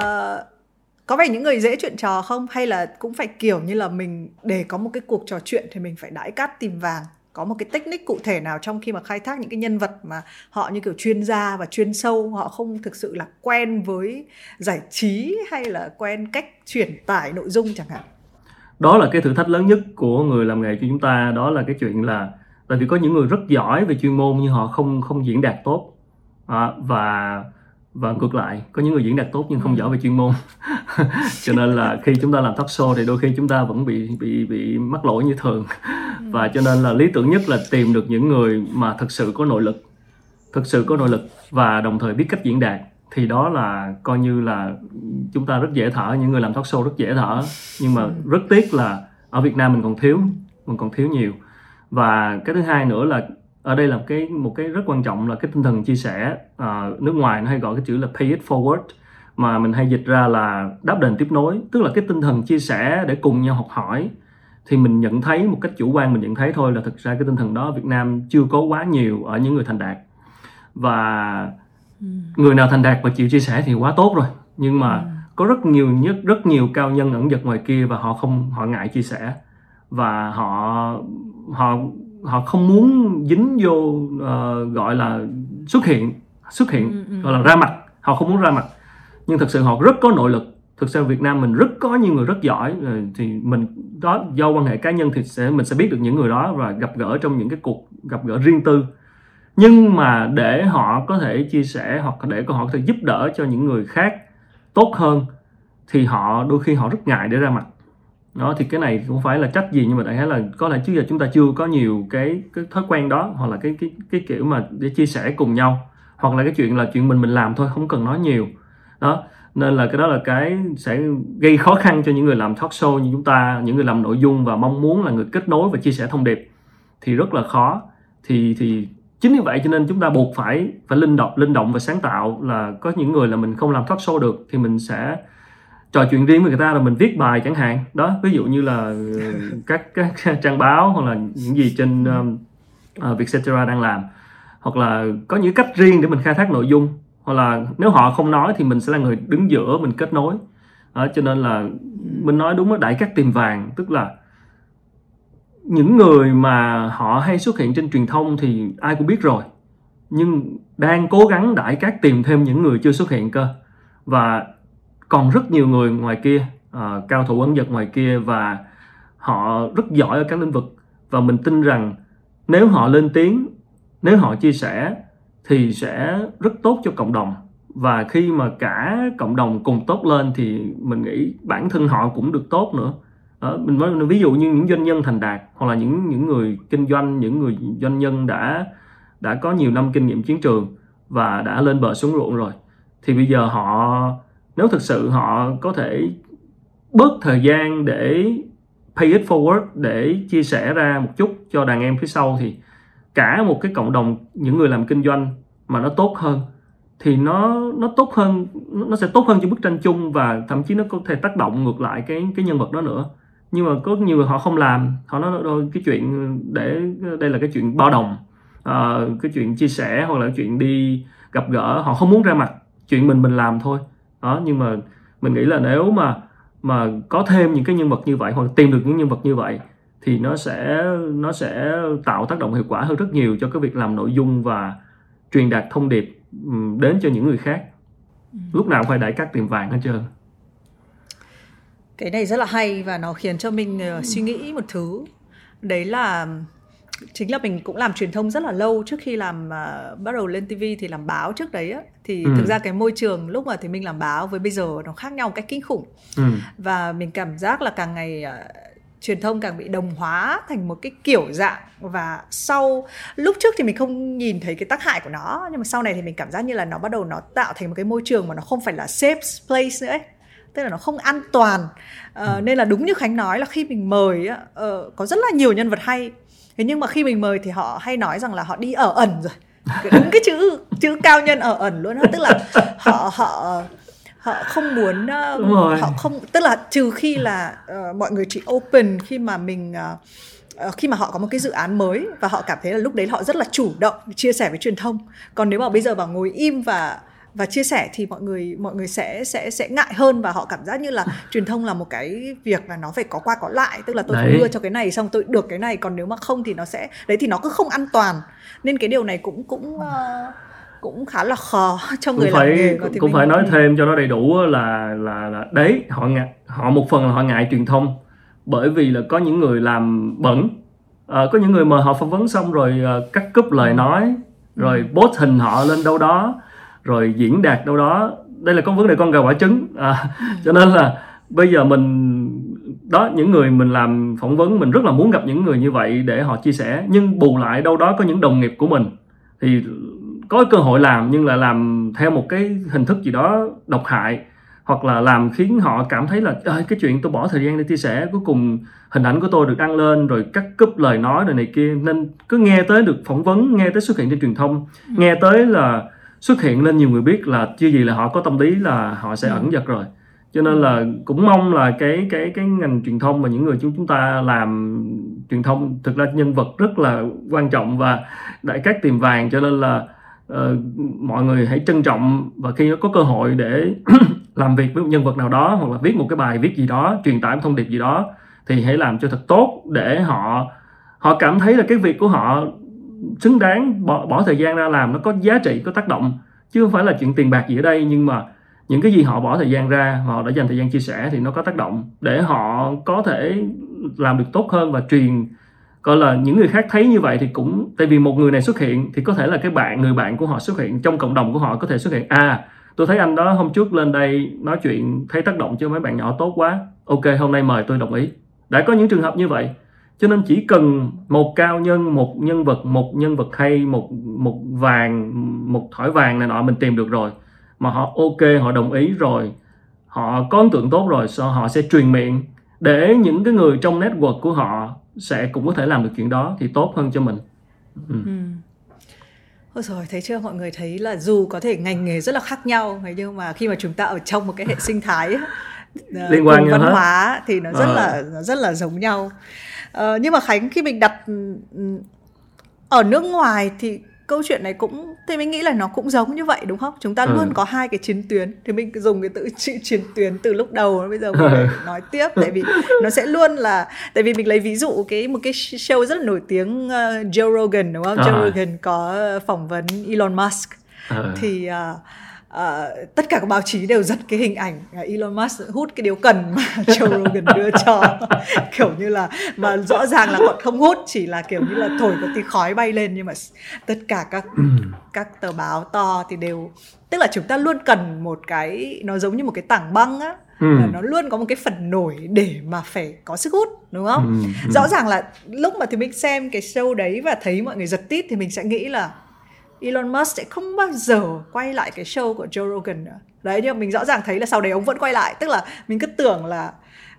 có phải những người dễ chuyện trò không hay là cũng phải kiểu như là mình để có một cái cuộc trò chuyện thì mình phải đãi cát tìm vàng có một cái technique cụ thể nào trong khi mà khai thác những cái nhân vật mà họ như kiểu chuyên gia và chuyên sâu họ không thực sự là quen với giải trí hay là quen cách truyền tải nội dung chẳng hạn? Đó là cái thử thách lớn nhất của người làm nghề cho chúng ta đó là cái chuyện là tại vì có những người rất giỏi về chuyên môn nhưng họ không không diễn đạt tốt. À, và và ngược lại có những người diễn đạt tốt nhưng không giỏi về chuyên môn. Cho nên là khi chúng ta làm talk show thì đôi khi chúng ta vẫn bị bị bị mắc lỗi như thường. Ừ. và cho nên là lý tưởng nhất là tìm được những người mà thực sự có nội lực thực sự có nội lực và đồng thời biết cách diễn đạt. Thì đó là coi như là chúng ta rất dễ thở những người làm talk show rất dễ thở. Nhưng mà rất tiếc là ở Việt Nam mình còn thiếu mình còn thiếu nhiều. Và cái thứ hai nữa là ở đây là cái một cái rất quan trọng là cái tinh thần chia sẻ. À, nước ngoài nó hay gọi cái chữ là pay it forward mà mình hay dịch ra là đáp đền tiếp nối. Tức là cái tinh thần chia sẻ để cùng nhau học hỏi. Thì mình nhận thấy một cách chủ quan mình nhận thấy thôi là thực ra cái tinh thần đó ở Việt Nam chưa có quá nhiều ở những người thành đạt. Và ừ. người nào thành đạt và chịu chia sẻ thì quá tốt rồi. Nhưng mà ừ. có rất nhiều nhất rất nhiều cao nhân ẩn dật ngoài kia và họ không họ ngại chia sẻ. Và họ họ họ không muốn dính vô uh, gọi là xuất hiện xuất hiện ừ, ừ. gọi là ra mặt. Họ không muốn ra mặt. Nhưng thực sự họ rất có nội lực. Thực sự Việt Nam mình rất có nhiều người rất giỏi. Ờ, thì mình đó do quan hệ cá nhân thì sẽ mình sẽ biết được những người đó và gặp gỡ trong những cái cuộc gặp gỡ riêng tư. Nhưng mà để họ có thể chia sẻ hoặc để họ có thể giúp đỡ cho những người khác tốt hơn thì họ đôi khi họ rất ngại để ra mặt đó, thì cái này cũng phải là trách gì nhưng mà đại khái là có lẽ trước giờ chúng ta chưa có nhiều cái cái thói quen đó, hoặc là cái cái cái kiểu mà để chia sẻ cùng nhau. Hoặc là cái chuyện là chuyện mình mình làm thôi, không cần nói nhiều. Đó, nên là cái đó là cái sẽ gây khó khăn cho những người làm talk show như chúng ta, những người làm nội dung và mong muốn là người kết nối và chia sẻ thông điệp. Thì rất là khó. Thì thì chính vì vậy cho nên chúng ta buộc phải phải linh động linh động và sáng tạo là có những người là mình không làm talk show được thì mình sẽ trò chuyện riêng với người ta là mình viết bài chẳng hạn. Đó ví dụ như là các các trang báo hoặc là những gì trên um, uh, Vietcetera đang làm. Hoặc là có những cách riêng để mình khai thác nội dung. Hoặc là nếu họ không nói thì mình sẽ là người đứng giữa mình kết nối. Đó, cho nên là mình nói đúng là đại cát tìm vàng. Tức là những người mà họ hay xuất hiện trên truyền thông thì ai cũng biết rồi. Nhưng đang cố gắng đại cát tìm thêm những người chưa xuất hiện cơ. Và còn rất nhiều người ngoài kia uh, cao thủ ấn vật ngoài kia và họ rất giỏi ở các lĩnh vực. Và mình tin rằng nếu họ lên tiếng nếu họ chia sẻ thì sẽ rất tốt cho cộng đồng. Và khi mà cả cộng đồng cùng tốt lên thì mình nghĩ bản thân họ cũng được tốt nữa. Đó, mình nói ví dụ như những doanh nhân thành đạt hoặc là những những người kinh doanh những người doanh nhân đã đã có nhiều năm kinh nghiệm chiến trường và đã lên bờ xuống ruộng rồi thì bây giờ họ nếu thực sự họ có thể bớt thời gian để pay it forward để chia sẻ ra một chút cho đàn em phía sau thì cả một cái cộng đồng những người làm kinh doanh mà nó tốt hơn thì nó nó tốt hơn nó sẽ tốt hơn cho bức tranh chung và thậm chí nó có thể tác động ngược lại cái cái nhân vật đó nữa. Nhưng mà có nhiều người họ không làm họ nói đôi cái chuyện để đây là cái chuyện bao đồng à, cái chuyện chia sẻ hoặc là cái chuyện đi gặp gỡ họ không muốn ra mặt chuyện mình mình làm thôi đó nhưng mà mình nghĩ là nếu mà mà có thêm những cái nhân vật như vậy hoặc tìm được những nhân vật như vậy thì nó sẽ nó sẽ tạo tác động hiệu quả hơn rất nhiều cho cái việc làm nội dung và truyền đạt thông điệp đến cho những người khác. Ừ. lúc nào cũng phải đại cắt tìm vàng hết trơn. Cái này rất là hay và nó khiến cho mình uh, suy nghĩ một thứ. Đấy là chính là mình cũng làm truyền thông rất là lâu. Trước khi làm uh, bắt đầu lên TV thì làm báo trước đấy á. Thì ừ. thực ra cái môi trường lúc mà thì mình làm báo với bây giờ nó khác nhau một cách kinh khủng. Ừ. và mình cảm giác là càng ngày uh, truyền thông càng bị đồng hóa thành một cái kiểu dạng. Và sau lúc trước thì mình không nhìn thấy cái tác hại của nó nhưng mà sau này thì mình cảm giác như là nó bắt đầu nó tạo thành một cái môi trường mà nó không phải là safe place nữa ấy. Tức là nó không an toàn. Uh, nên là đúng như khánh nói là khi mình mời uh, có rất là nhiều nhân vật hay thế nhưng mà khi mình mời thì họ hay nói rằng là họ đi ở ẩn rồi. Đúng cái chữ chữ cao nhân ở ẩn luôn đó tức là họ họ họ không muốn uh, họ không tức là trừ khi là uh, mọi người chỉ open khi mà mình uh, khi mà họ có một cái dự án mới và họ cảm thấy là lúc đấy họ rất là chủ động chia sẻ với truyền thông. Còn nếu mà bây giờ bảo ngồi im và và chia sẻ thì mọi người mọi người sẽ sẽ sẽ ngại hơn và họ cảm giác như là truyền thông là một cái việc là nó phải có qua có lại. Tức là tôi phải đưa cho cái này xong tôi được cái này còn nếu mà không thì nó sẽ đấy thì nó cứ không an toàn. Nên cái điều này cũng cũng uh, cũng khá là khó cho người cũng phải, làm nghề cũng, cũng phải nói thêm cho nó đầy đủ là là là đấy họ ngại, họ một phần là họ ngại truyền thông. Bởi vì là có những người làm bẩn à, có những người mà họ phỏng vấn xong rồi uh, cắt cúp lời ừ. nói rồi ừ. post hình họ lên đâu đó rồi diễn đạt đâu đó. Đây là con vấn đề con gà quả trứng. À, cho nên là bây giờ mình đó những người mình làm phỏng vấn mình rất là muốn gặp những người như vậy để họ chia sẻ. Nhưng bù lại đâu đó có những đồng nghiệp của mình. Thì có cơ hội làm nhưng là làm theo một cái hình thức gì đó độc hại. Hoặc là làm khiến họ cảm thấy là cái chuyện tôi bỏ thời gian để chia sẻ cuối cùng hình ảnh của tôi được đăng lên rồi cắt cúp lời nói rồi này kia. Nên cứ nghe tới được phỏng vấn nghe tới xuất hiện trên truyền thông ừ. nghe tới là xuất hiện lên nhiều người biết là chưa gì là họ có tâm lý là họ sẽ ừ. ẩn giật rồi cho nên là cũng mong là cái cái cái ngành truyền thông mà những người chúng chúng ta làm truyền thông thực ra nhân vật rất là quan trọng và đại cát tìm vàng cho nên là uh, mọi người hãy trân trọng và khi có cơ hội để làm việc với một nhân vật nào đó hoặc là viết một cái bài viết gì đó truyền tải một thông điệp gì đó thì hãy làm cho thật tốt để họ họ cảm thấy là cái việc của họ xứng đáng bỏ, bỏ thời gian ra làm nó có giá trị có tác động. Chứ không phải là chuyện tiền bạc gì ở đây nhưng mà những cái gì họ bỏ thời gian ra họ đã dành thời gian chia sẻ thì nó có tác động để họ có thể làm được tốt hơn và truyền. Gọi là những người khác thấy như vậy thì cũng tại vì một người này xuất hiện thì có thể là cái bạn người bạn của họ xuất hiện trong cộng đồng của họ có thể xuất hiện. À tôi thấy anh đó hôm trước lên đây nói chuyện thấy tác động cho mấy bạn nhỏ tốt quá. Ok hôm nay mời tôi đồng ý. Đã có những trường hợp như vậy cho nên chỉ cần một cao nhân một nhân vật một nhân vật hay một một vàng một thỏi vàng này nọ mình tìm được rồi mà họ ok họ đồng ý rồi họ có ấn tượng tốt rồi so họ sẽ truyền miệng để những cái người trong network của họ sẽ cũng có thể làm được chuyện đó thì tốt hơn cho mình ừ. Ừ. Ôi rồi thấy chưa mọi người thấy là dù có thể ngành nghề rất là khác nhau nhưng mà khi mà chúng ta ở trong một cái hệ sinh thái liên quan văn hóa thì nó rất à. là nó rất là giống nhau Ờ, nhưng mà khánh khi mình đặt ừ, ừ, ở nước ngoài thì câu chuyện này cũng thì mình nghĩ là nó cũng giống như vậy đúng không chúng ta ừ. luôn có hai cái chiến tuyến thì mình dùng cái chữ chiến tuyến từ lúc đầu bây giờ mình nói tiếp tại vì nó sẽ luôn là tại vì mình lấy ví dụ cái một cái show rất là nổi tiếng uh, Joe Rogan đúng không à. Joe Rogan có phỏng vấn Elon Musk ừ. thì uh, uh, tất cả các báo chí đều giật cái hình ảnh Elon Musk hút cái điếu cần mà Joe Rogan đưa cho kiểu như là mà rõ ràng là còn không hút chỉ là kiểu như là thổi một tí khói bay lên nhưng mà tất cả các các tờ báo to thì đều tức là chúng ta luôn cần một cái nó giống như một cái tảng băng á ừ. nó luôn có một cái phần nổi để mà phải có sức hút đúng không ừ. Ừ. rõ ràng là lúc mà thì mình xem cái show đấy và thấy mọi người giật tít thì mình sẽ nghĩ là Elon Musk sẽ không bao giờ quay lại cái show của Joe Rogan nữa. Đấy nhưng mình rõ ràng thấy là sau đấy ông vẫn quay lại. Tức là mình cứ tưởng là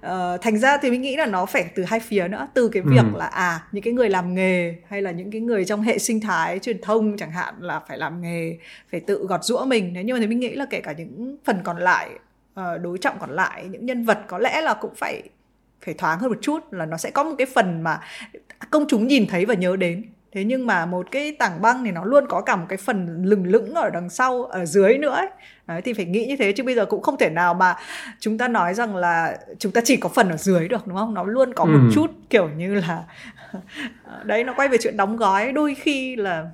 Uh, thành ra thì mình nghĩ là nó phải từ hai phía nữa. Từ cái việc ừ. là à những cái người làm nghề hay là những cái người trong hệ sinh thái truyền thông chẳng hạn là phải làm nghề phải tự gọt rũa mình. Nếu nhưng mà thì mình nghĩ là kể cả những phần còn lại uh, đối trọng còn lại những nhân vật có lẽ là cũng phải phải thoáng hơn một chút là nó sẽ có một cái phần mà công chúng nhìn thấy và nhớ đến thế nhưng mà một cái tảng băng thì nó luôn có cả một cái phần lừng lững ở đằng sau ở dưới nữa ấy. Đấy, thì phải nghĩ như thế chứ bây giờ cũng không thể nào mà chúng ta nói rằng là chúng ta chỉ có phần ở dưới được đúng không nó luôn có một ừ. chút kiểu như là đấy nó quay về chuyện đóng gói đôi khi là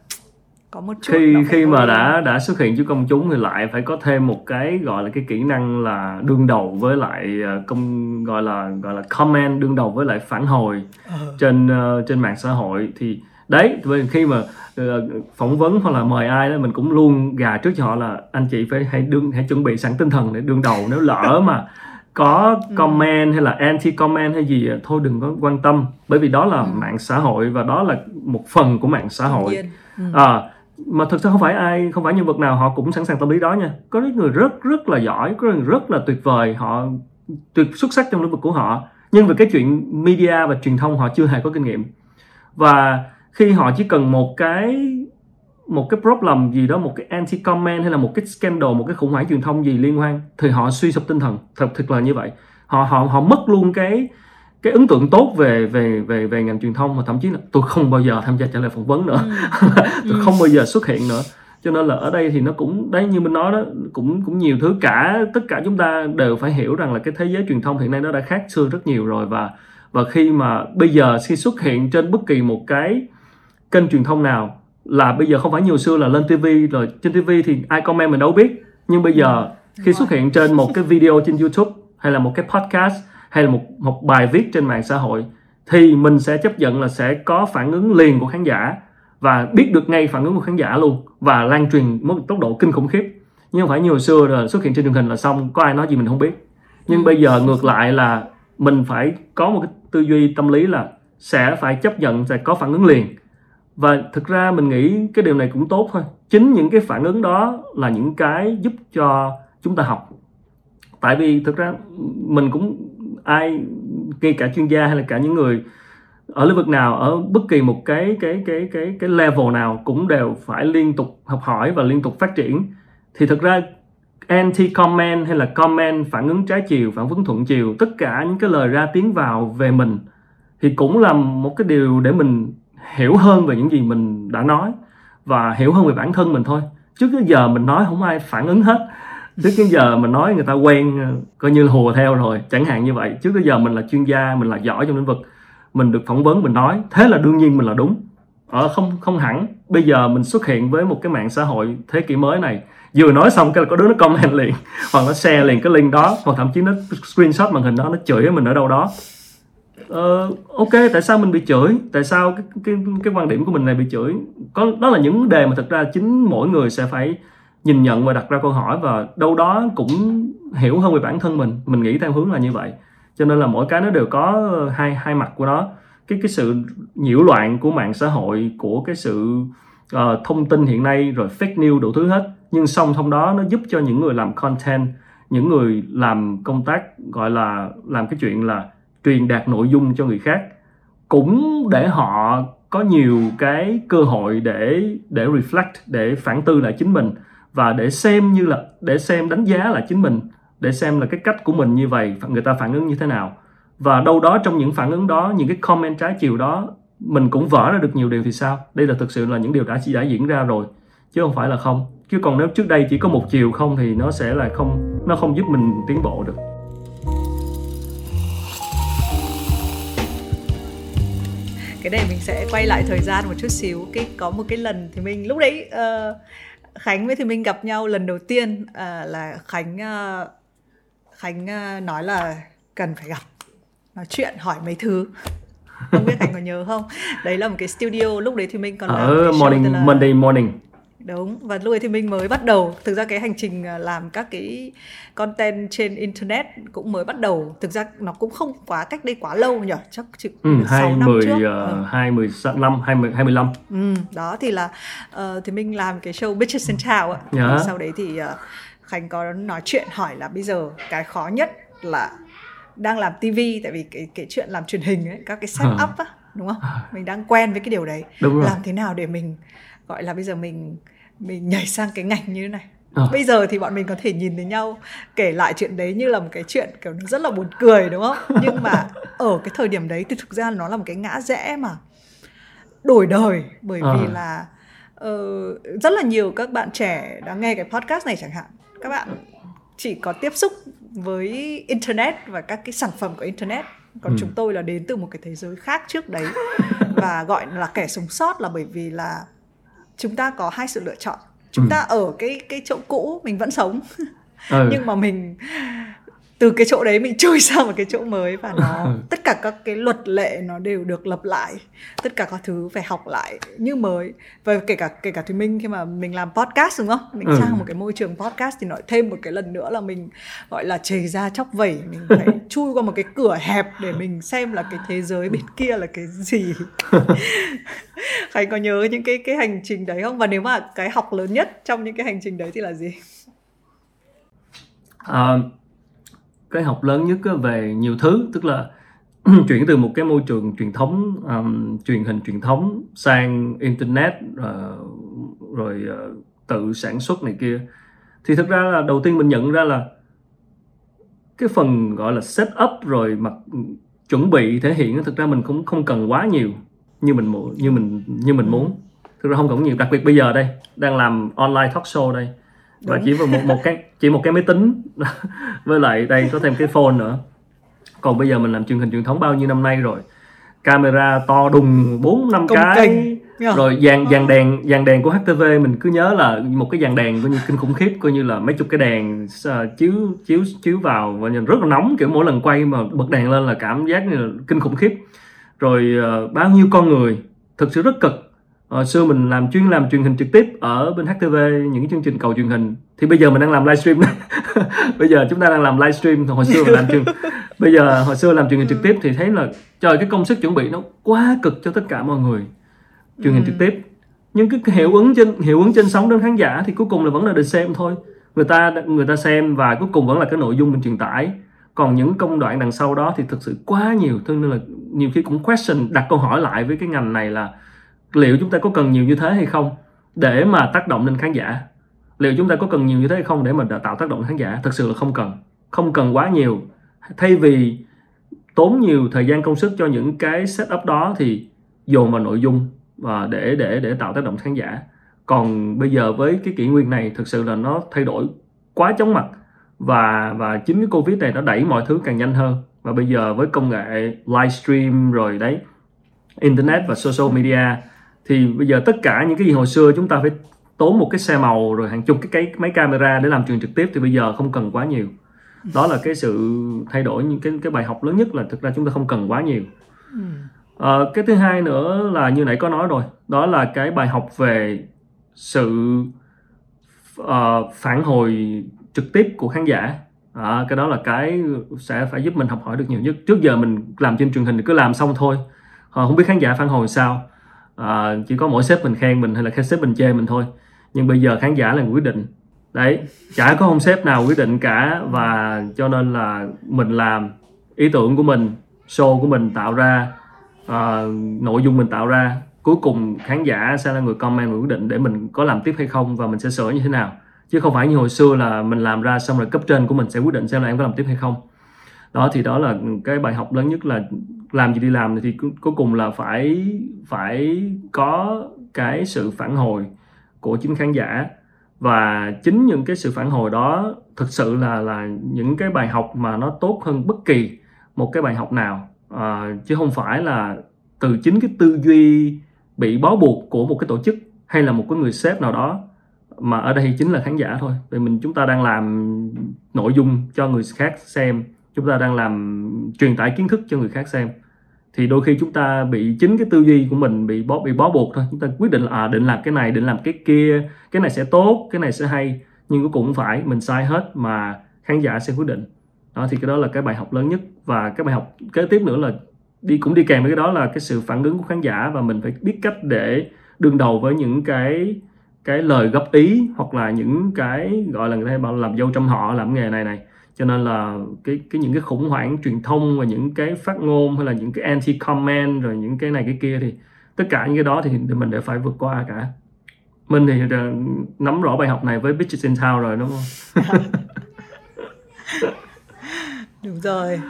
có một chút khi khi mà đã đã xuất hiện trước công chúng thì lại phải có thêm một cái gọi là cái kỹ năng là đương đầu với lại ờ, công gọi là gọi là comment đương đầu với lại phản hồi ừ. trên uh, trên mạng xã hội thì đấy khi mà uh, phỏng vấn hoặc là mời ai đó mình cũng luôn gà trước cho họ là anh chị phải hãy đương hãy chuẩn bị sẵn tinh thần để đương đầu. Nếu lỡ mà có ừ. comment hay là anti comment hay gì thôi đừng có quan tâm. Bởi vì đó là ừ. mạng xã hội và đó là một phần của mạng xã hội. ừ. à, mà thực sự không phải ai không phải nhân vật nào họ cũng sẵn sàng tâm lý đó nha. Có những người rất rất là giỏi có người rất là tuyệt vời họ tuyệt xuất sắc trong lĩnh vực của họ. Nhưng về cái chuyện media và truyền thông họ chưa hề có kinh nghiệm. Và khi họ chỉ cần một cái một cái problem gì đó một cái anti comment hay là một cái scandal một cái khủng hoảng truyền thông gì liên quan thì họ suy sụp tinh thần. Thật thực là như vậy. Họ họ họ mất luôn cái cái ấn tượng tốt về về về về ngành truyền thông mà thậm chí là tôi không bao giờ tham gia trả lời phỏng vấn nữa. Ừ. tôi ừ. không bao giờ xuất hiện nữa. Cho nên là ở đây thì nó cũng đấy như mình nói đó cũng cũng nhiều thứ cả tất cả chúng ta đều phải hiểu rằng là cái thế giới truyền thông hiện nay nó đã khác xưa rất nhiều rồi. Và và khi mà bây giờ khi xuất hiện trên bất kỳ một cái kênh truyền thông nào là bây giờ không phải nhiều xưa là lên TV rồi trên TV thì ai comment mình đâu biết. Nhưng bây giờ ừ. khi xuất hiện trên một cái video trên YouTube hay là một cái podcast hay là một một bài viết trên mạng xã hội thì mình sẽ chấp nhận là sẽ có phản ứng liền của khán giả và biết được ngay phản ứng của khán giả luôn và lan truyền một tốc độ kinh khủng khiếp. Nhưng không phải nhiều xưa rồi xuất hiện trên truyền hình là xong có ai nói gì mình không biết. Nhưng bây giờ ngược lại là mình phải có một cái tư duy tâm lý là sẽ phải chấp nhận sẽ có phản ứng liền và thực ra mình nghĩ cái điều này cũng tốt thôi. Chính những cái phản ứng đó là những cái giúp cho chúng ta học. Tại vì thực ra mình cũng ai, ngay cả chuyên gia hay là cả những người ở lĩnh vực nào, ở bất kỳ một cái cái cái cái cái level nào cũng đều phải liên tục học hỏi và liên tục phát triển. Thì thực ra anti comment hay là comment, phản ứng trái chiều, phản ứng thuận chiều, tất cả những cái lời ra tiếng vào về mình thì cũng là một cái điều để mình hiểu hơn về những gì mình đã nói và hiểu hơn về bản thân mình thôi. Trước cái giờ mình nói không ai phản ứng hết. Trước cái giờ mình nói người ta quen ờ, coi như là hùa theo rồi, chẳng hạn như vậy. Trước cái giờ mình là chuyên gia, mình là giỏi trong lĩnh vực, mình được phỏng vấn, mình nói. Thế là đương nhiên mình là đúng. Ở không không hẳn. Bây giờ mình xuất hiện với một cái mạng xã hội thế kỷ mới này, vừa nói xong cái là có đứa nó comment liền, hoặc nó share liền cái link đó, hoặc thậm chí nó screenshot màn hình đó, nó chửi mình ở đâu đó ờ, ok tại sao mình bị chửi? Tại sao cái, cái cái quan điểm của mình này bị chửi? Có đó là những vấn đề mà thật ra chính mỗi người sẽ phải nhìn nhận và đặt ra câu hỏi và đâu đó cũng hiểu hơn về bản thân mình. Mình nghĩ theo hướng là như vậy. Cho nên là mỗi cái nó đều có hai hai mặt của nó. Cái cái sự nhiễu loạn của mạng xã hội của cái sự uh, thông tin hiện nay rồi fake news đủ thứ hết. Nhưng song song đó nó giúp cho những người làm content những người làm công tác gọi là làm cái chuyện là truyền đạt nội dung cho người khác, cũng để họ có nhiều cái cơ hội để để reflect, để phản tư lại chính mình và để xem như là, để xem đánh giá là chính mình, để xem là cái cách của mình như vậy, người ta phản ứng như thế nào. Và đâu đó trong những phản ứng đó, những cái comment trái chiều đó, mình cũng vỡ ra được nhiều điều thì sao? Đây là thực sự là những điều đã đã diễn ra rồi, chứ không phải là không. Chứ còn nếu trước đây chỉ có một chiều không thì nó sẽ là không, nó không giúp mình tiến bộ được. Cái này mình sẽ quay lại thời gian một chút xíu. Cái có một cái lần thì mình lúc đấy uh, Khánh với thì mình gặp nhau lần đầu tiên à, là Khánh uh, Khánh uh, nói là cần phải gặp nói chuyện hỏi mấy thứ. Không biết Khánh có nhớ không? Đấy là một cái studio lúc đấy thì mình còn ở làm morning là... Monday morning đúng và lúc ấy thì mình mới bắt đầu. Thực ra cái hành trình à, làm các cái content trên internet cũng mới bắt đầu. Thực ra nó cũng không quá cách đây quá lâu nhỉ? Chắc chừng ừ, 6 năm trước. uh, hai mười năm hai mươi hai mươi lăm. Ừ, đó thì là uh, thì mình làm cái show Bitches Town ạ. Yeah. Dạ. sau đấy thì uh, Khánh có nói chuyện hỏi là bây giờ cái khó nhất là đang làm TV tại vì cái cái chuyện làm truyền hình ấy các cái setup á đúng không? Mình đang quen với cái điều đấy. Đúng rồi. làm thế nào để mình gọi là bây giờ mình mình nhảy sang cái ngành như thế này à. bây giờ thì bọn mình có thể nhìn thấy nhau kể lại chuyện đấy như là một cái chuyện kiểu nó rất là buồn cười đúng không nhưng mà ở cái thời điểm đấy thì thực ra nó là một cái ngã rẽ mà đổi đời bởi à. vì là uh, rất là nhiều các bạn trẻ đang nghe cái podcast này chẳng hạn các bạn chỉ có tiếp xúc với internet và các cái sản phẩm của internet còn ừ. chúng tôi là đến từ một cái thế giới khác trước đấy và gọi là kẻ sống sót là bởi vì là chúng ta có hai sự lựa chọn chúng ừ. ta ở cái cái chỗ cũ mình vẫn sống ừ. nhưng mà mình từ cái chỗ đấy mình chui sang một cái chỗ mới và nó ừ. tất cả các cái luật lệ nó đều được lập lại. Tất cả các thứ phải học lại như mới. Và kể cả kể cả thì mình khi mà mình làm podcast đúng không? Mình ừ. sang một cái môi trường podcast thì nói thêm một cái lần nữa là mình gọi là chề ra chóc vẩy. Mình phải chui qua một cái cửa hẹp để mình xem là cái thế giới bên kia là cái gì. Khánh có nhớ những cái cái hành trình đấy không? Và nếu mà cái học lớn nhất trong những cái hành trình đấy thì là gì? Uh, cái học lớn nhất về nhiều thứ. Tức là chuyển từ một cái môi trường truyền thống um, truyền hình truyền thống sang internet uh, rồi uh, tự sản xuất này kia. Thì thực ra là đầu tiên mình nhận ra là cái phần gọi là set up rồi mặt ừ, chuẩn bị thể hiện thực ra mình cũng không cần quá nhiều như mình như mình như mình muốn. Thực ra không cần nhiều. Đặc biệt bây giờ đây đang làm online talk show đây và chỉ vào một một cái chỉ một cái máy tính. Với lại đây có thêm cái phone nữa. Còn bây giờ mình làm truyền hình truyền thống bao nhiêu năm nay rồi? Camera to đùng bốn năm cái. rồi dàn dàn đèn dàn đèn của HTV mình cứ nhớ là một cái dàn đèn coi như kinh khủng khiếp coi như là mấy chục cái đèn uh, chiếu chiếu chiếu vào và nhìn rất là nóng kiểu mỗi lần quay mà bật đèn lên là cảm giác như là kinh khủng khiếp. Rồi uh, bao nhiêu con người thực sự rất cực Hồi xưa mình làm chuyên làm truyền hình trực tiếp ở bên HTV những chương trình cầu truyền hình. Thì bây giờ mình đang làm livestream bây giờ chúng ta đang làm livestream hồi xưa mình làm truyền bây giờ hồi xưa làm truyền hình trực tiếp thì thấy là trời cái công sức chuẩn bị nó quá cực cho tất cả mọi người. Truyền hình trực ừ. tiếp. Nhưng cái hiệu ứng trên hiệu ứng trên sóng đến khán giả thì cuối cùng là vẫn là được xem thôi. Người ta người ta xem và cuối cùng vẫn là cái nội dung mình truyền tải. Còn những công đoạn đằng sau đó thì thực sự quá nhiều. Cho nên là nhiều khi cũng question đặt câu hỏi lại với cái ngành này là liệu chúng ta có cần nhiều như thế hay không để mà tác động lên khán giả? Liệu chúng ta có cần nhiều như thế hay không để mà tạo tác động khán giả? Thực sự là không cần. Không cần quá nhiều. Thay vì tốn nhiều thời gian, công sức cho những cái setup đó thì dồn vào nội dung và để để để tạo tác động khán giả. Còn bây giờ với cái kỷ nguyên này, thực sự là nó thay đổi quá chóng mặt và và chính cái covid này nó đẩy mọi thứ càng nhanh hơn. Và bây giờ với công nghệ livestream rồi đấy, internet và social media thì bây giờ tất cả những cái gì hồi xưa chúng ta phải tốn một cái xe màu rồi hàng chục cái, cái máy camera để làm truyền trực tiếp thì bây giờ không cần quá nhiều. Đó là cái sự thay đổi những cái cái bài học lớn nhất là thực ra chúng ta không cần quá nhiều. À, cái thứ hai nữa là như nãy có nói rồi đó là cái bài học về sự uh, phản hồi trực tiếp của khán giả. À, cái đó là cái sẽ phải giúp mình học hỏi được nhiều nhất. Trước giờ mình làm trên truyền hình thì cứ làm xong thôi. À, không biết khán giả phản hồi sao à, chỉ có mỗi sếp mình khen mình hay là sếp mình chê mình thôi. Nhưng bây giờ khán giả là quyết định. Đấy chả có ông sếp nào quyết định cả và cho nên là mình làm ý tưởng của mình show của mình tạo ra uh, nội dung mình tạo ra. Cuối cùng khán giả sẽ là người comment người quyết định để mình có làm tiếp hay không và mình sẽ sửa như thế nào. Chứ không phải như hồi xưa là mình làm ra xong rồi cấp trên của mình sẽ quyết định xem là em có làm tiếp hay không. Đó thì đó là cái bài học lớn nhất là làm gì đi làm thì cuối cùng là phải phải có cái sự phản hồi của chính khán giả. Và chính những cái sự phản hồi đó thực sự là là những cái bài học mà nó tốt hơn bất kỳ một cái bài học nào. À, chứ không phải là từ chính cái tư duy bị bó buộc của một cái tổ chức hay là một cái người sếp nào đó. Mà ở đây chính là khán giả thôi. Vì mình chúng ta đang làm nội dung cho người khác xem chúng ta đang làm truyền tải kiến thức cho người khác xem. Thì đôi khi chúng ta bị chính cái tư duy của mình bị bó bị bó buộc thôi. Chúng ta quyết định là à, định làm cái này định làm cái kia cái này sẽ tốt cái này sẽ hay. Nhưng cuối cùng phải mình sai hết mà khán giả sẽ quyết định. Đó thì cái đó là cái bài học lớn nhất. Và cái bài học kế tiếp nữa là đi cũng đi kèm với cái đó là cái sự phản ứng của khán giả. Và mình phải biết cách để đương đầu với những cái cái lời góp ý hoặc là những cái gọi là người ta bảo làm dâu trong họ làm nghề này này cho nên là cái cái những cái khủng hoảng truyền thông và những cái phát ngôn hay là những cái anti comment rồi những cái này cái kia thì tất cả những cái đó thì mình đều phải vượt qua cả. Mình thì nắm rõ bài học này với Bitches in Town rồi, đúng không? Đúng rồi.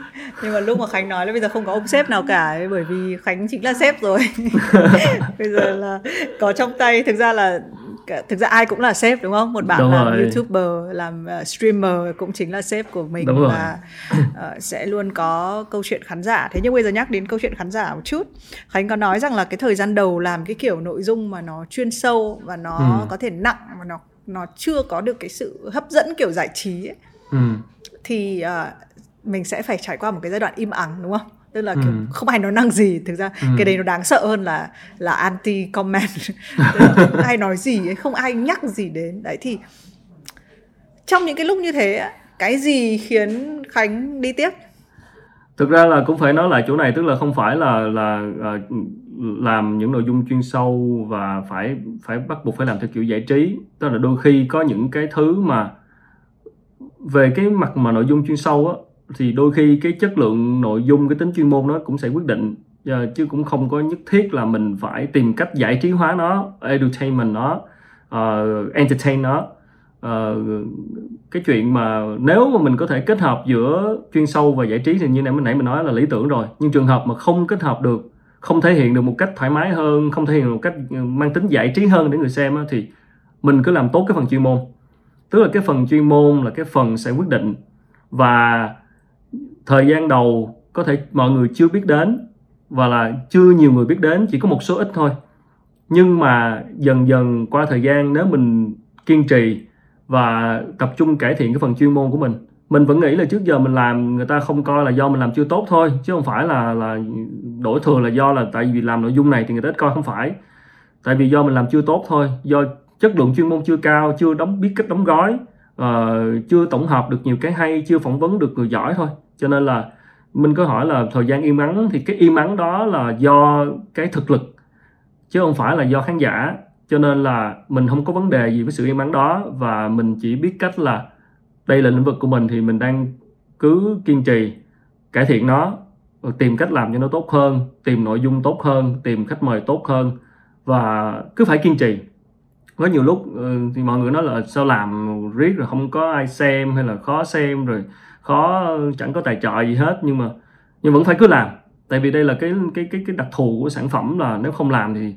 Nhưng mà lúc mà khánh nói là bây giờ không có ông sếp nào cả, bởi vì khánh chính là sếp rồi. Bây giờ là có trong tay. Thực ra là thực ra ai cũng là sếp đúng không một bạn đúng làm rồi. youtuber làm uh, streamer cũng chính là sếp của mình đúng và uh, sẽ luôn có câu chuyện khán giả thế nhưng bây giờ nhắc đến câu chuyện khán giả một chút khánh có nói rằng là cái thời gian đầu làm cái kiểu nội dung mà nó chuyên sâu và nó ừ. có thể nặng mà nó nó chưa có được cái sự hấp dẫn kiểu giải trí ấy. Ừ. thì uh, mình sẽ phải trải qua một cái giai đoạn im ắng đúng không tức là kiểu ừ. không ai nói năng gì thực ra ừ. cái đấy nó đáng sợ hơn là là anti comment không ai nói gì ấy, không ai nhắc gì đến đấy thì trong những cái lúc như thế cái gì khiến khánh đi tiếp thực ra là cũng phải nói lại chỗ này tức là không phải là là uh, làm những nội dung chuyên sâu và phải phải bắt buộc phải làm theo kiểu giải trí tức là đôi khi có những cái thứ mà về cái mặt mà nội dung chuyên sâu á thì đôi khi cái chất lượng nội dung cái tính chuyên môn nó cũng sẽ quyết định ờ, chứ cũng không có nhất thiết là mình phải tìm cách giải trí hóa nó edutainment nó uh, entertain nó. Uh, cái chuyện mà nếu mà mình có thể kết hợp giữa chuyên sâu và giải trí thì như nãy mình nói là lý tưởng rồi. Nhưng trường hợp mà không kết hợp được không thể hiện được một cách thoải mái hơn không thể hiện được một cách ừ, mang tính giải trí hơn để người xem thì mình cứ làm tốt cái phần chuyên môn. Tức là cái phần chuyên môn là cái phần sẽ quyết định. Và thời gian đầu có thể mọi người chưa biết đến và là chưa nhiều người biết đến chỉ có một số ít thôi. Nhưng mà dần dần qua thời gian nếu mình kiên trì và tập trung cải thiện cái phần chuyên môn của mình mình vẫn nghĩ là trước giờ mình làm người ta không coi là do mình làm chưa tốt thôi chứ không phải là là đổi thừa là do là tại vì làm nội dung này thì người ta ít coi không phải. Tại vì do mình làm chưa tốt thôi do chất lượng chuyên môn chưa cao chưa đóng biết cách đóng gói uh, chưa tổng hợp được nhiều cái hay chưa phỏng vấn được người giỏi thôi cho nên là mình có hỏi là thời gian im ắng thì cái im ắng đó là do cái thực lực, chứ không phải là do khán giả. Cho nên là mình không có vấn đề gì với sự im ắng đó, và mình chỉ biết cách là đây là lĩnh vực của mình thì mình đang cứ kiên trì cải thiện nó tìm cách làm cho nó tốt hơn, tìm nội dung tốt hơn, tìm khách mời tốt hơn, và cứ phải kiên trì. Có nhiều lúc ừ, thì mọi người nói là sao làm riết rồi không có ai xem hay là khó xem rồi khó chẳng có tài trợ gì hết nhưng mà nhưng vẫn phải cứ làm tại vì đây là cái cái cái cái đặc thù của sản phẩm là nếu không làm thì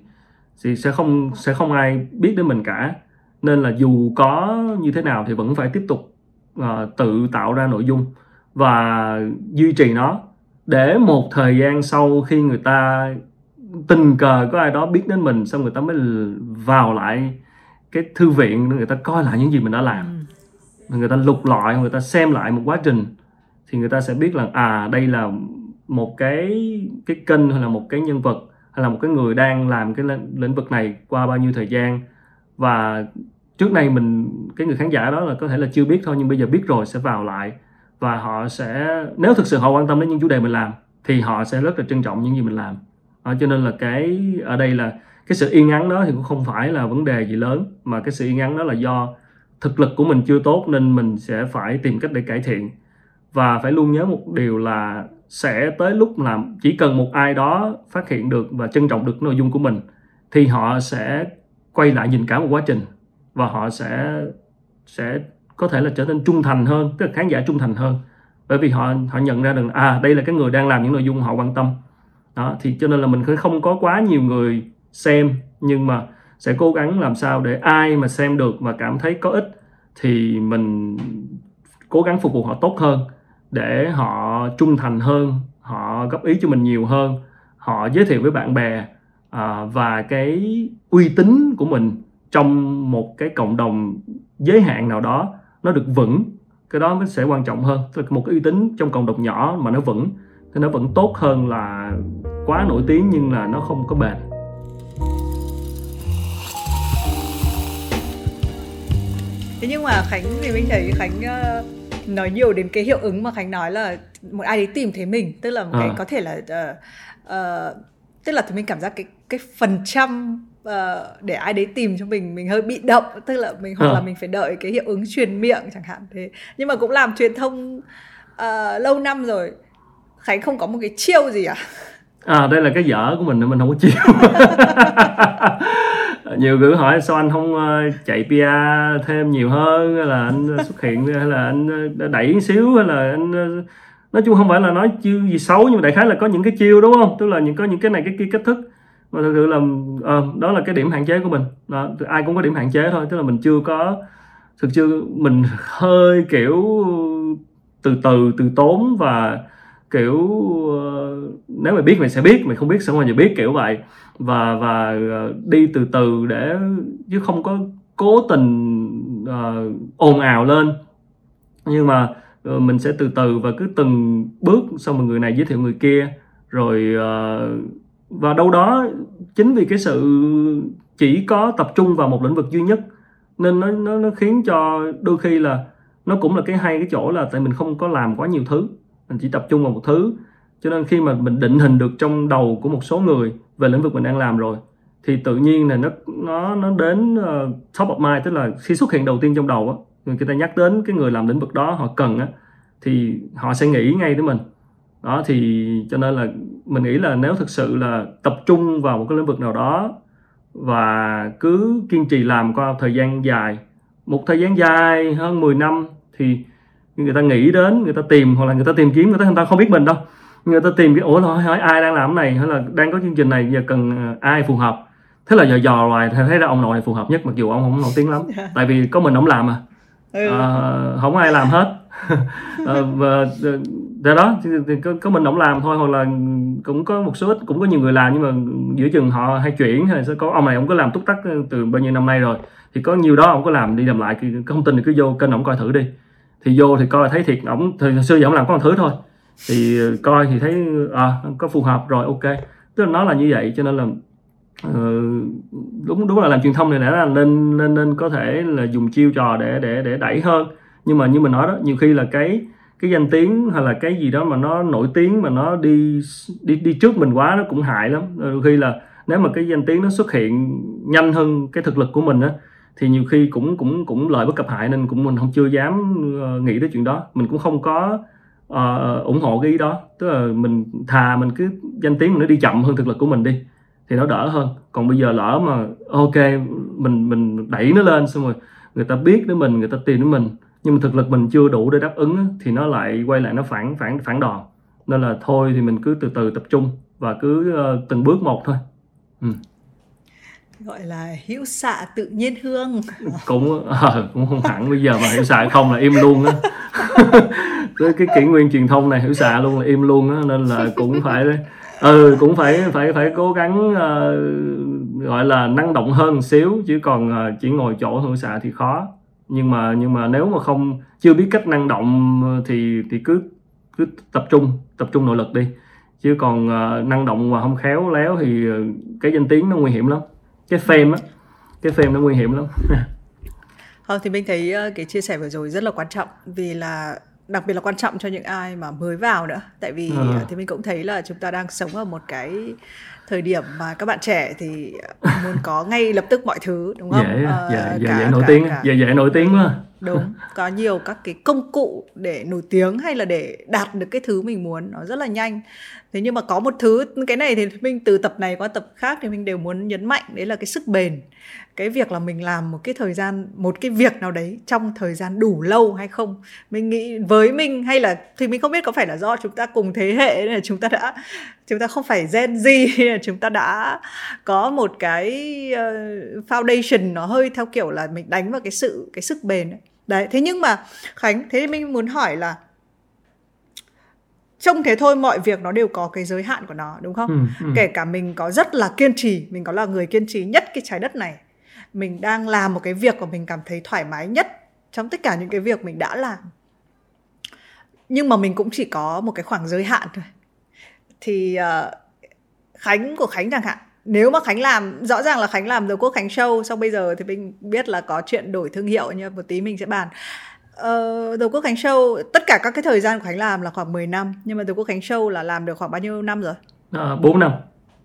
thì sẽ không sẽ không ai biết đến mình cả nên là dù có như thế nào thì vẫn phải tiếp tục uh, tự tạo ra nội dung và duy trì nó để một thời gian sau khi người ta tình cờ có ai đó biết đến mình xong người ta mới vào lại cái thư viện người ta coi lại những gì mình đã làm người ta lục lọi người ta xem lại một quá trình thì người ta sẽ biết là à đây là một cái cái kênh hay là một cái nhân vật hay là một cái người đang làm cái lĩnh vực này qua bao nhiêu thời gian. Và trước đây mình cái người khán giả đó là có thể là chưa biết thôi nhưng bây giờ biết rồi sẽ vào lại. Và họ sẽ nếu thực sự họ quan tâm đến những chủ đề mình làm thì họ sẽ rất là trân trọng những gì mình làm. À, cho nên là cái ở đây là cái sự yên ngắn đó thì cũng không phải là vấn đề gì lớn mà cái sự yên ngắn đó là do thực lực của mình chưa tốt nên mình sẽ phải tìm cách để cải thiện. Và phải luôn nhớ một điều là sẽ tới lúc làm chỉ cần một ai đó phát hiện được và trân trọng được nội dung của mình, thì họ sẽ quay lại nhìn cả một quá trình và họ sẽ sẽ có thể là trở nên trung thành hơn, tức là khán giả trung thành hơn. Bởi vì họ họ nhận ra được à đây là cái người đang làm những nội dung họ quan tâm. Đó, thì cho nên là mình không có quá nhiều người xem, nhưng mà sẽ cố gắng làm sao để ai mà xem được và cảm thấy có ích thì mình cố gắng phục vụ họ tốt hơn để họ trung thành hơn họ góp ý cho mình nhiều hơn họ giới thiệu với bạn bè à, và cái uy tín của mình trong một cái cộng đồng giới hạn nào đó nó được vững cái đó mới sẽ quan trọng hơn. Tức là một cái uy tín trong cộng đồng nhỏ mà nó vững thì nó vẫn tốt hơn là quá nổi tiếng nhưng là nó không có bền. Thế nhưng mà khánh thì mình thấy khánh uh, nói nhiều đến cái hiệu ứng mà khánh nói là một ai đấy tìm thấy mình tức là một cái À. có thể là uh, uh, tức là thì mình cảm giác cái cái phần trăm uh, để ai đấy tìm cho mình mình hơi bị động tức là mình hoặc À. là mình phải đợi cái hiệu ứng truyền miệng chẳng hạn thế nhưng mà cũng làm truyền thông uh, lâu năm rồi khánh không có một cái chiêu gì à à đây là cái dở của mình mình không có chiêu nhiều người hỏi sao anh không ờ, chạy PR thêm nhiều hơn hay là anh ờ, xuất hiện hay là anh ờ, đẩy xíu hay là anh nói chung không phải là nói chiêu gì xấu nhưng mà đại khái là có những cái chiêu đúng không? Tức là những có những cái này cái kia cách thức mà thực sự là à, đó là cái điểm hạn chế của mình. Đó, ai cũng có điểm hạn chế thôi tức là mình chưa có thực chưa mình hơi kiểu từ từ từ tốn và kiểu nếu mà biết mày sẽ biết mày không biết sẽ không bao giờ biết kiểu vậy và và ờ, đi từ từ để chứ không có cố tình uh, ồn ào lên. Nhưng mà uh, mình sẽ từ từ và cứ từng bước xong rồi người này giới thiệu người kia. Rồi uh, và đâu đó chính vì cái sự chỉ có tập trung vào một lĩnh vực duy nhất nên nó nó nó khiến cho đôi khi là nó cũng là cái hay cái chỗ là tại mình không có làm quá nhiều thứ. Mình chỉ tập trung vào một thứ. Cho nên khi mà mình định hình được trong đầu của một số người về lĩnh vực mình đang làm rồi thì tự nhiên là nó nó nó đến uh, top of mind tức là khi xuất hiện đầu tiên trong đầu á người ta nhắc đến cái người làm lĩnh vực đó họ cần á thì họ sẽ nghĩ ngay tới mình. Đó thì cho nên là mình nghĩ là nếu thực sự là tập trung vào một cái lĩnh vực nào đó và cứ kiên trì làm qua thời gian dài một thời gian dài hơn 10 năm thì người ta nghĩ đến người ta tìm hoặc là người ta tìm kiếm người ta người ta không biết mình đâu người ta tìm cái ủa hỏi, hỏi ai đang làm cái này hay là đang có chương trình này giờ cần ờ, ai phù hợp? Thế là dò dò hoài thấy ra ông nội này phù hợp nhất mặc dù ông không nổi tiếng lắm tại vì có mình ông làm mà ừ. Ờ, không ai làm hết. Ờ, và do đó thì, có, có mình ông làm thôi hoặc là cũng có một số ít cũng có nhiều người làm nhưng mà giữa chừng họ hay chuyển hay sẽ có ông này ông có làm túc tắc từ bao nhiêu năm nay rồi thì có nhiều đó ông có làm đi làm lại cái thông tin thì cứ vô kênh ông coi thử đi. Thì vô thì coi thấy thiệt ổng thì xưa giờ ổng làm có một thứ thôi thì ờ, coi thì thấy à, có phù hợp rồi ok. Tức là nó là như vậy cho nên là ờ, đúng đúng là làm truyền thông này đã là nên nên nên có thể là dùng chiêu trò để để để đẩy hơn. Nhưng mà như mình nói đó nhiều khi là cái cái danh tiếng hay là cái gì đó mà nó nổi tiếng mà nó đi đi đi trước mình quá nó cũng hại lắm. Đôi khi là nếu mà cái danh tiếng nó xuất hiện nhanh hơn cái thực lực của mình á thì nhiều khi cũng cũng cũng lợi bất cập hại nên cũng mình không chưa dám ờ, nghĩ tới chuyện đó. Mình cũng không có uh, ủng hộ cái ý đó. Tức là mình thà mình cứ danh tiếng mình nó đi chậm hơn thực lực của mình đi thì nó đỡ hơn. Còn bây giờ lỡ mà ok mình mình đẩy nó lên xong rồi người ta biết đến mình người ta tìm đến mình nhưng mà thực lực mình chưa đủ để đáp ứng thì nó lại quay lại nó phản phản phản đòn. Nên là thôi thì mình cứ từ từ tập trung và cứ uh, từng bước một thôi. Ừ gọi là hữu xạ tự nhiên hương. Cũng ờ, cũng không hẳn bây giờ mà hiểu xạ không là im luôn á. Cái cái kỷ nguyên truyền thông này hiểu xạ luôn là im luôn á nên là cũng phải ừ cũng phải phải phải cố gắng ờ, gọi là năng động hơn một xíu chứ còn ờ, chỉ ngồi chỗ hiểu xạ thì khó. Nhưng mà nhưng mà nếu mà không chưa biết cách năng động thì thì cứ cứ tập trung tập trung nội lực đi. Chứ còn ờ, năng động mà không khéo léo thì cái danh tiếng nó nguy hiểm lắm cái fame á cái fame nó nguy hiểm lắm. Không thì mình thấy ờ, cái chia sẻ vừa rồi rất là quan trọng. Vì là đặc biệt là quan trọng cho những ai mà mới vào nữa. Tại vì ờ, thì mình cũng thấy là chúng ta đang sống ở một cái thời điểm mà các bạn trẻ thì muốn có ngay lập tức mọi thứ đúng không? dễ Ờ, dễ dễ, cả- dễ nổi cả- tiếng cả- dễ dễ nổi tiếng quá. Đúng có nhiều các cái công cụ để nổi tiếng hay là để đạt được cái thứ mình muốn. Nó rất là nhanh thế nhưng mà có một thứ, cái này thì mình từ tập này qua tập khác thì mình đều muốn nhấn mạnh, đấy là cái sức bền cái việc là mình làm một cái thời gian, một cái việc nào đấy trong thời gian đủ lâu hay không mình nghĩ với mình hay là, thì mình không biết có phải là do chúng ta cùng thế hệ nên là chúng ta đã, chúng ta không phải Gen Z nên là chúng ta đã có một cái ờ, foundation nó hơi theo kiểu là mình đánh vào cái sự, cái sức bền ấy. đấy, thế nhưng mà Khánh, thế thì mình muốn hỏi là trông thế thôi mọi việc nó đều có cái giới hạn của nó đúng không? Ừ, ừ. kể cả mình có rất là kiên trì mình có là người kiên trì nhất cái trái đất này mình đang làm một cái việc mà mình cảm thấy thoải mái nhất trong tất cả những cái việc mình đã làm. Nhưng mà mình cũng chỉ có một cái khoảng giới hạn thôi. Thì uh, khánh của khánh chẳng hạn nếu mà khánh làm rõ ràng là khánh làm rồi quốc khánh show xong bây giờ thì mình biết là có chuyện đổi thương hiệu nhưng một tí mình sẽ bàn Uh, The Quốc Khánh Show tất cả các cái thời gian của Khánh làm là khoảng 10 năm nhưng mà The Quốc Khánh Show là làm được khoảng bao nhiêu năm rồi? À, 4 năm.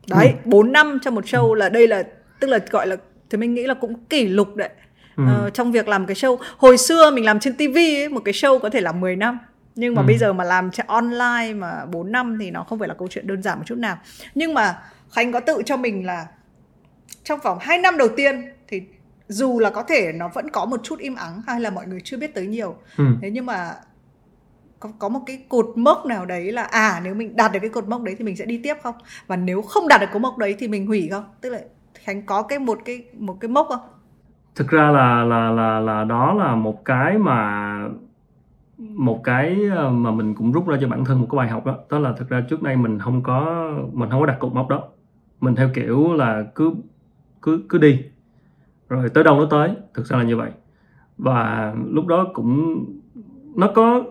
Đấy, ừ. 4 năm cho một show là đây là tức là gọi là thì mình nghĩ là cũng kỷ lục đấy. Ừ. Uh, trong việc làm cái show hồi xưa mình làm trên TV ấy, một cái show có thể là 10 năm nhưng mà ừ. bây giờ mà làm online mà 4 năm thì nó không phải là câu chuyện đơn giản một chút nào. Nhưng mà Khánh có tự cho mình là trong vòng 2 năm đầu tiên thì dù là có thể nó vẫn có một chút im ắng hay là mọi người chưa biết tới nhiều. Ừ. thế nhưng mà có có một cái cột mốc nào đấy là à nếu mình đạt được cái cột mốc đấy thì mình sẽ đi tiếp không? Và nếu không đạt được cột mốc đấy thì mình hủy không? Tức là khánh có cái một cái một cái mốc không? Thực ra là là là là đó là một cái mà một cái ờ, mà mình cũng rút ra cho bản thân một cái bài học đó. Đó là thực ra trước đây mình không có mình không có đặt cột mốc đó. Mình theo kiểu là cứ cứ cứ đi rồi tới đâu nó tới? Thực ra là như vậy. Và lúc đó cũng nó có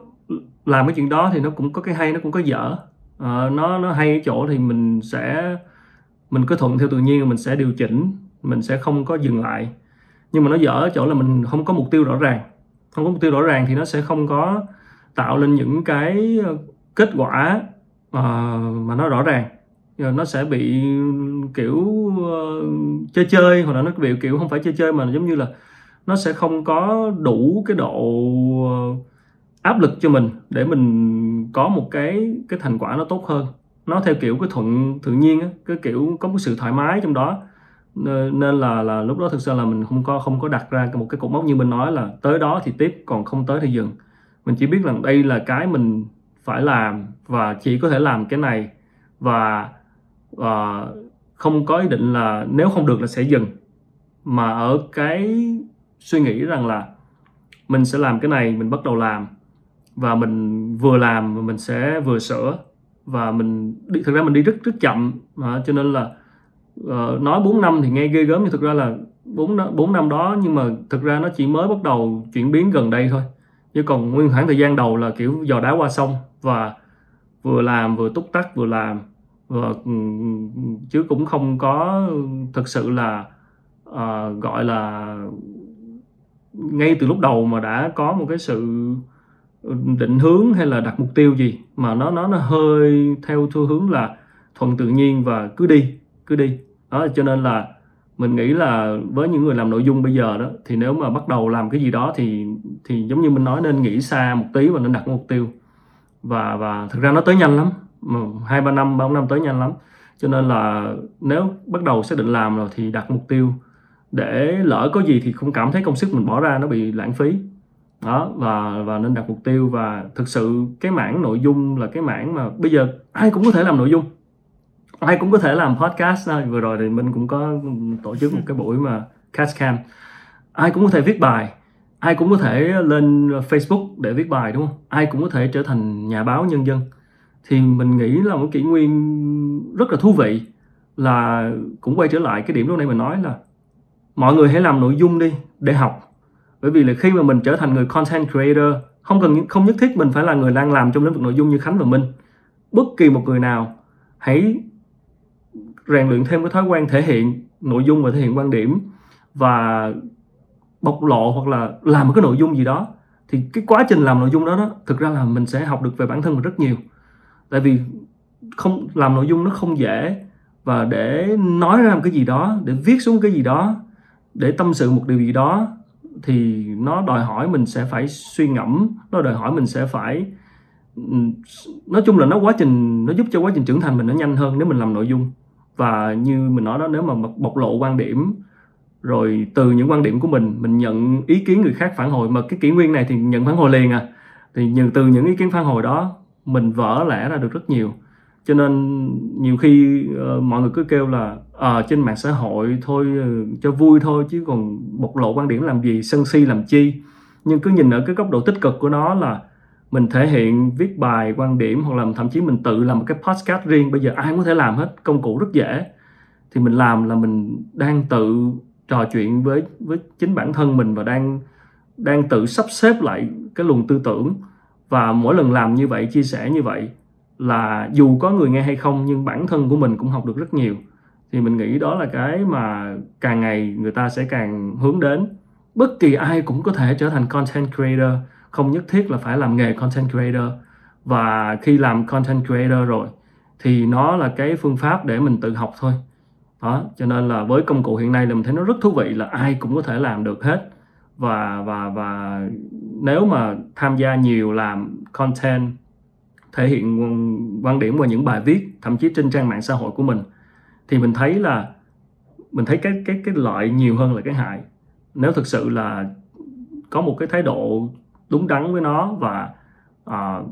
làm cái chuyện đó thì nó cũng có cái hay nó cũng có dở. À, nó nó hay ở chỗ thì mình sẽ mình cứ thuận theo tự nhiên mình sẽ điều chỉnh mình sẽ không có dừng lại. Nhưng mà nó dở ở chỗ là mình không có mục tiêu rõ ràng. Không có mục tiêu rõ ràng thì nó sẽ không có tạo lên những cái ờ, kết quả uh, mà nó rõ ràng. Nó sẽ bị kiểu uh, chơi chơi hoặc là nó biểu kiểu không phải chơi chơi mà giống như là nó sẽ không có đủ cái độ uh, áp lực cho mình để mình có một cái cái thành quả nó tốt hơn. Nó theo kiểu cái thuận tự nhiên á cái kiểu có một sự thoải mái trong đó. Nên là là lúc đó thực sự là mình không có không có đặt ra một cái cột mốc như mình nói là tới đó thì tiếp còn không tới thì dừng. Mình chỉ biết rằng đây là cái mình phải làm và chỉ có thể làm cái này và uh, không có ý định là nếu không được là sẽ dừng. Mà ở cái suy nghĩ rằng là mình sẽ làm cái này mình bắt đầu làm và mình vừa làm và mình sẽ vừa sửa và mình đi thực ra mình đi rất rất chậm. Mà cho nên là uh, nói 4 năm thì nghe ghê gớm nhưng thực ra là 4 4 năm đó nhưng mà thực ra nó chỉ mới bắt đầu chuyển biến gần đây thôi. Chứ còn nguyên khoảng thời gian đầu là kiểu dò đá qua sông và vừa làm vừa túc tắc vừa làm và chứ cũng không có thực sự là uh, gọi là ngay từ lúc đầu mà đã có một cái sự định hướng hay là đặt mục tiêu gì mà nó nó nó hơi theo xu hướng là thuận tự nhiên và cứ đi cứ đi. Đó cho nên là mình nghĩ là với những người làm nội dung bây giờ đó thì nếu mà bắt đầu làm cái gì đó thì thì giống như mình nói nên nghĩ xa một tí và nên đặt mục tiêu. Và và thực ra nó tới nhanh lắm hai, ba năm ba năm tới nhanh lắm. Cho nên là nếu bắt đầu xác định làm rồi thì đặt mục tiêu. Để lỡ có gì thì không cảm thấy công sức mình bỏ ra nó bị lãng phí. Đó, và và nên đặt mục tiêu. Và thực sự cái mảng nội dung là cái mảng mà bây giờ ai cũng có thể làm nội dung. Ai cũng có thể làm podcast. Vừa rồi thì mình cũng có tổ chức một cái buổi mà cast cam. Ai cũng có thể viết bài. Ai cũng có thể lên Facebook để viết bài, đúng không? Ai cũng có thể trở thành nhà báo nhân dân thì mình nghĩ là một kỷ nguyên rất là thú vị là cũng quay trở lại cái điểm lúc nãy mình nói là mọi người hãy làm nội dung đi để học. Bởi vì là khi mà mình trở thành người content creator không cần không nhất thiết mình phải là người đang làm trong lĩnh vực nội dung như khánh và minh. Bất kỳ một người nào hãy rèn luyện thêm cái thói quen thể hiện nội dung và thể hiện quan điểm và bộc lộ hoặc là làm một cái nội dung gì đó. Thì cái quá trình làm nội dung đó, đó thực ra là mình sẽ học được về bản thân mình rất nhiều tại vì không, làm nội dung nó không dễ và để nói ra một cái gì đó, để viết xuống cái gì đó, để tâm sự một điều gì đó thì nó đòi hỏi mình sẽ phải suy ngẫm, nó đòi hỏi mình sẽ phải ừ, nói chung là nó quá trình, nó giúp cho quá trình trưởng thành mình nó nhanh hơn nếu mình làm nội dung. Và như mình nói đó, nếu mà bộc lộ quan điểm, rồi từ những quan điểm của mình mình nhận ý kiến người khác phản hồi, mà cái kỷ nguyên này thì nhận phản hồi liền à. Thì nhận từ những ý kiến phản hồi đó mình vỡ lẽ ra được rất nhiều. Cho nên nhiều khi uh, mọi người cứ kêu là à, trên mạng xã hội thôi uh, cho vui thôi chứ còn bộc lộ quan điểm làm gì sân si làm chi? Nhưng cứ nhìn ở cái góc độ tích cực của nó là mình thể hiện viết bài quan điểm hoặc là thậm chí mình tự làm một cái podcast riêng. Bây giờ ai cũng có thể làm hết công cụ rất dễ. Thì mình làm là mình đang tự trò chuyện với với chính bản thân mình và đang đang tự sắp xếp lại cái luồng tư tưởng và mỗi lần làm như vậy, chia sẻ như vậy là dù có người nghe hay không, nhưng bản thân của mình cũng học được rất nhiều. Thì mình nghĩ đó là cái mà càng ngày người ta sẽ càng hướng đến. Bất kỳ ai cũng có thể trở thành content creator, không nhất thiết là phải làm nghề content creator. Và khi làm content creator rồi, thì nó là cái phương pháp để mình tự học thôi. Đó, cho nên là với công cụ hiện nay là mình thấy nó rất thú vị là ai cũng có thể làm được hết và và và nếu mà tham gia nhiều làm content thể hiện quan điểm qua những bài viết thậm chí trên trang mạng xã hội của mình thì mình thấy là mình thấy cái cái cái lợi nhiều hơn là cái hại. Nếu thực sự là có một cái thái độ đúng đắn với nó và uh,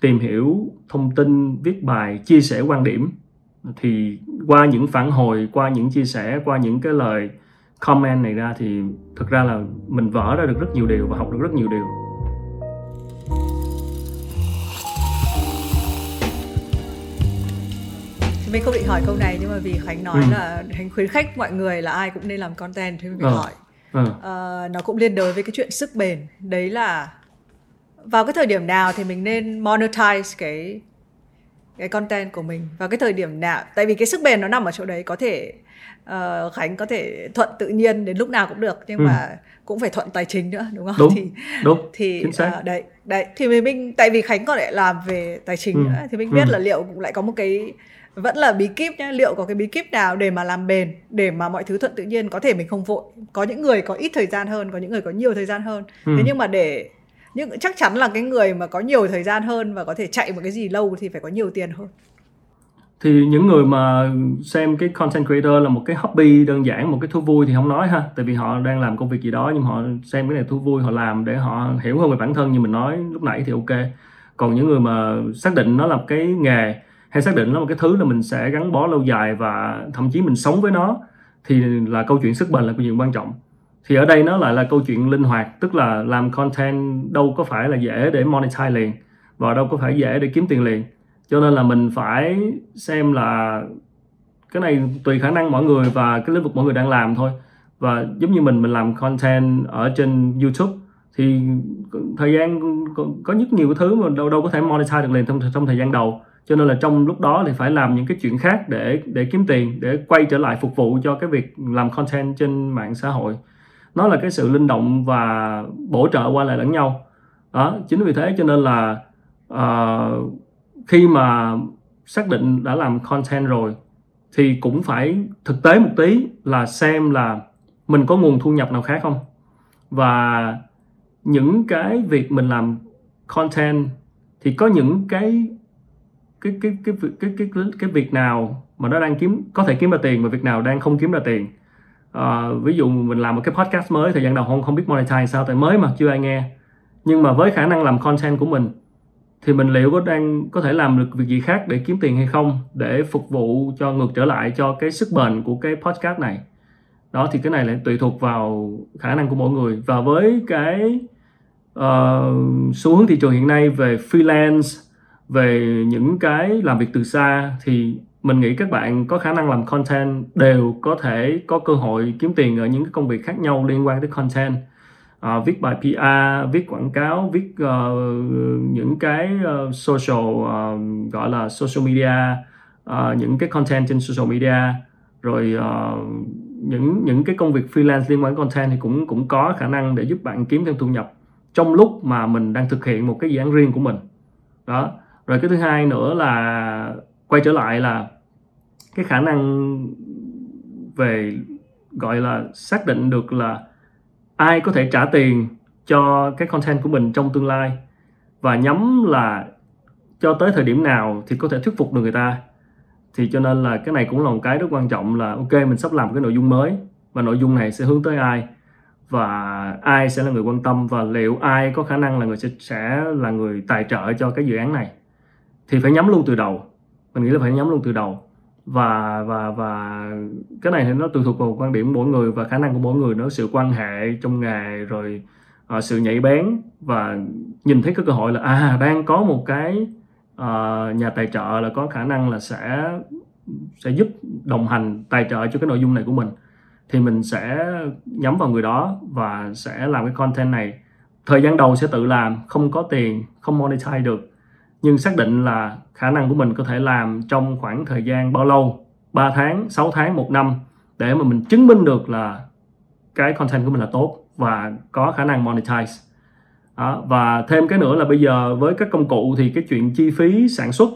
tìm hiểu thông tin viết bài chia sẻ quan điểm thì qua những phản hồi qua những chia sẻ qua những cái lời comment này ra thì thực ra là mình vỡ ra được rất nhiều điều và học được rất nhiều điều mình không định hỏi câu này nhưng mà vì khánh nói ừ. là khánh khuyến khích mọi người là ai cũng nên làm content thì mình ờ. hỏi ừ. uh, nó cũng liên đới với cái chuyện sức bền đấy là vào cái thời điểm nào thì mình nên monetize cái cái content của mình vào cái thời điểm nào tại vì cái sức bền nó nằm ở chỗ đấy có thể uh, khánh có thể thuận tự nhiên đến lúc nào cũng được nhưng ừ. mà cũng phải thuận tài chính nữa đúng không đúng, thì đúng thì uh, đấy đấy thì mình, mình tại vì khánh còn lại làm về tài chính ừ. nữa thì mình biết ừ. là liệu cũng lại có một cái vẫn là bí kíp nhá liệu có cái bí kíp nào để mà làm bền để mà mọi thứ thuận tự nhiên có thể mình không vội có những người có ít thời gian hơn có những người có nhiều thời gian hơn ừ. thế nhưng mà để nhưng chắc chắn là cái người mà có nhiều thời gian hơn và có thể chạy một cái gì lâu thì phải có nhiều tiền hơn. Thì những người mà xem cái content creator là một cái hobby đơn giản, một cái thú vui thì không nói ha. Tại vì họ đang làm công việc gì đó nhưng họ xem cái này thú vui, họ làm để họ hiểu hơn về bản thân như mình nói lúc nãy thì ok. Còn những người mà xác định nó là một cái nghề hay xác định nó là một cái thứ là mình sẽ gắn bó lâu dài và thậm chí mình sống với nó thì là câu chuyện sức bền là câu chuyện quan trọng thì ở đây nó lại là câu chuyện linh hoạt tức là làm content đâu có phải là dễ để monetize liền và đâu có phải dễ để kiếm tiền liền. Cho nên là mình phải xem là cái này tùy khả năng mọi người và cái lĩnh vực mọi người đang làm thôi. Và giống như mình mình làm content ở trên YouTube thì thời gian có, rất nhiều cái thứ mà đâu đâu có thể monetize được liền trong trong thời gian đầu. Cho nên là trong lúc đó thì phải làm những cái chuyện khác để để kiếm tiền để quay trở lại phục vụ cho cái việc làm content trên mạng xã hội nó là cái sự linh động và bổ trợ qua lại lẫn nhau. Đó chính vì thế cho nên là uh, khi mà xác định đã làm content rồi thì cũng phải thực tế một tí là xem là mình có nguồn thu nhập nào khác không. Và những cái việc mình làm content thì có những cái cái cái cái cái cái cái, cái, việc nào mà nó đang kiếm có thể kiếm ra tiền và việc nào đang không kiếm ra tiền à, ví dụ mình làm một cái podcast mới thời gian đầu không không biết monetize sao tại mới mà chưa ai nghe. Nhưng mà với khả năng làm content của mình thì mình liệu có đang có thể làm được việc gì khác để kiếm tiền hay không để phục vụ cho ngược trở lại cho cái sức bền của cái podcast này? Đó thì cái này lại tùy thuộc vào khả năng của mỗi người. Và với cái uh, xu hướng thị trường hiện nay về freelance về những cái làm việc từ xa thì mình nghĩ các bạn có khả năng làm content đều có thể có cơ hội kiếm tiền ở những cái công việc khác nhau liên quan tới content. À, viết bài PR, viết quảng cáo, viết uh, những cái uh, social uh, gọi là social media, uh, những cái content trên social media, rồi uh, những những cái công việc freelance liên quan đến content thì cũng cũng có khả năng để giúp bạn kiếm thêm thu nhập trong lúc mà mình đang thực hiện một cái dự án riêng của mình. Đó. Rồi cái thứ hai nữa là quay trở lại là cái khả năng về, gọi là, xác định được là ai có thể trả tiền cho cái content của mình trong tương lai và nhắm là cho tới thời điểm nào thì có thể thuyết phục được người ta. Thì cho nên là cái này cũng là một cái rất quan trọng là, ok, mình sắp làm cái nội dung mới và nội dung này sẽ hướng tới ai và ai sẽ là người quan tâm và liệu ai có khả năng là người sẽ sẽ là người tài trợ cho cái dự án này. Thì phải nhắm luôn từ đầu. Mình nghĩ là phải nhắm luôn từ đầu và và và cái này thì nó tùy thuộc vào quan điểm mỗi người và khả năng của mỗi người nữa, sự quan hệ trong nghề rồi uh, sự nhạy bén và nhìn thấy cái cơ hội là à đang có một cái uh, nhà tài trợ là có khả năng là sẽ sẽ giúp đồng hành tài trợ cho cái nội dung này của mình. Thì mình sẽ nhắm vào người đó và sẽ làm cái content này. Thời gian đầu sẽ tự làm không có tiền không monetize được nhưng xác định là khả năng của mình có thể làm trong khoảng thời gian bao lâu? 3 tháng 6 tháng một năm để mà mình chứng minh được là cái content của mình là tốt và có khả năng monetize. Đó. và thêm cái nữa là bây giờ với các công cụ thì cái chuyện chi phí sản xuất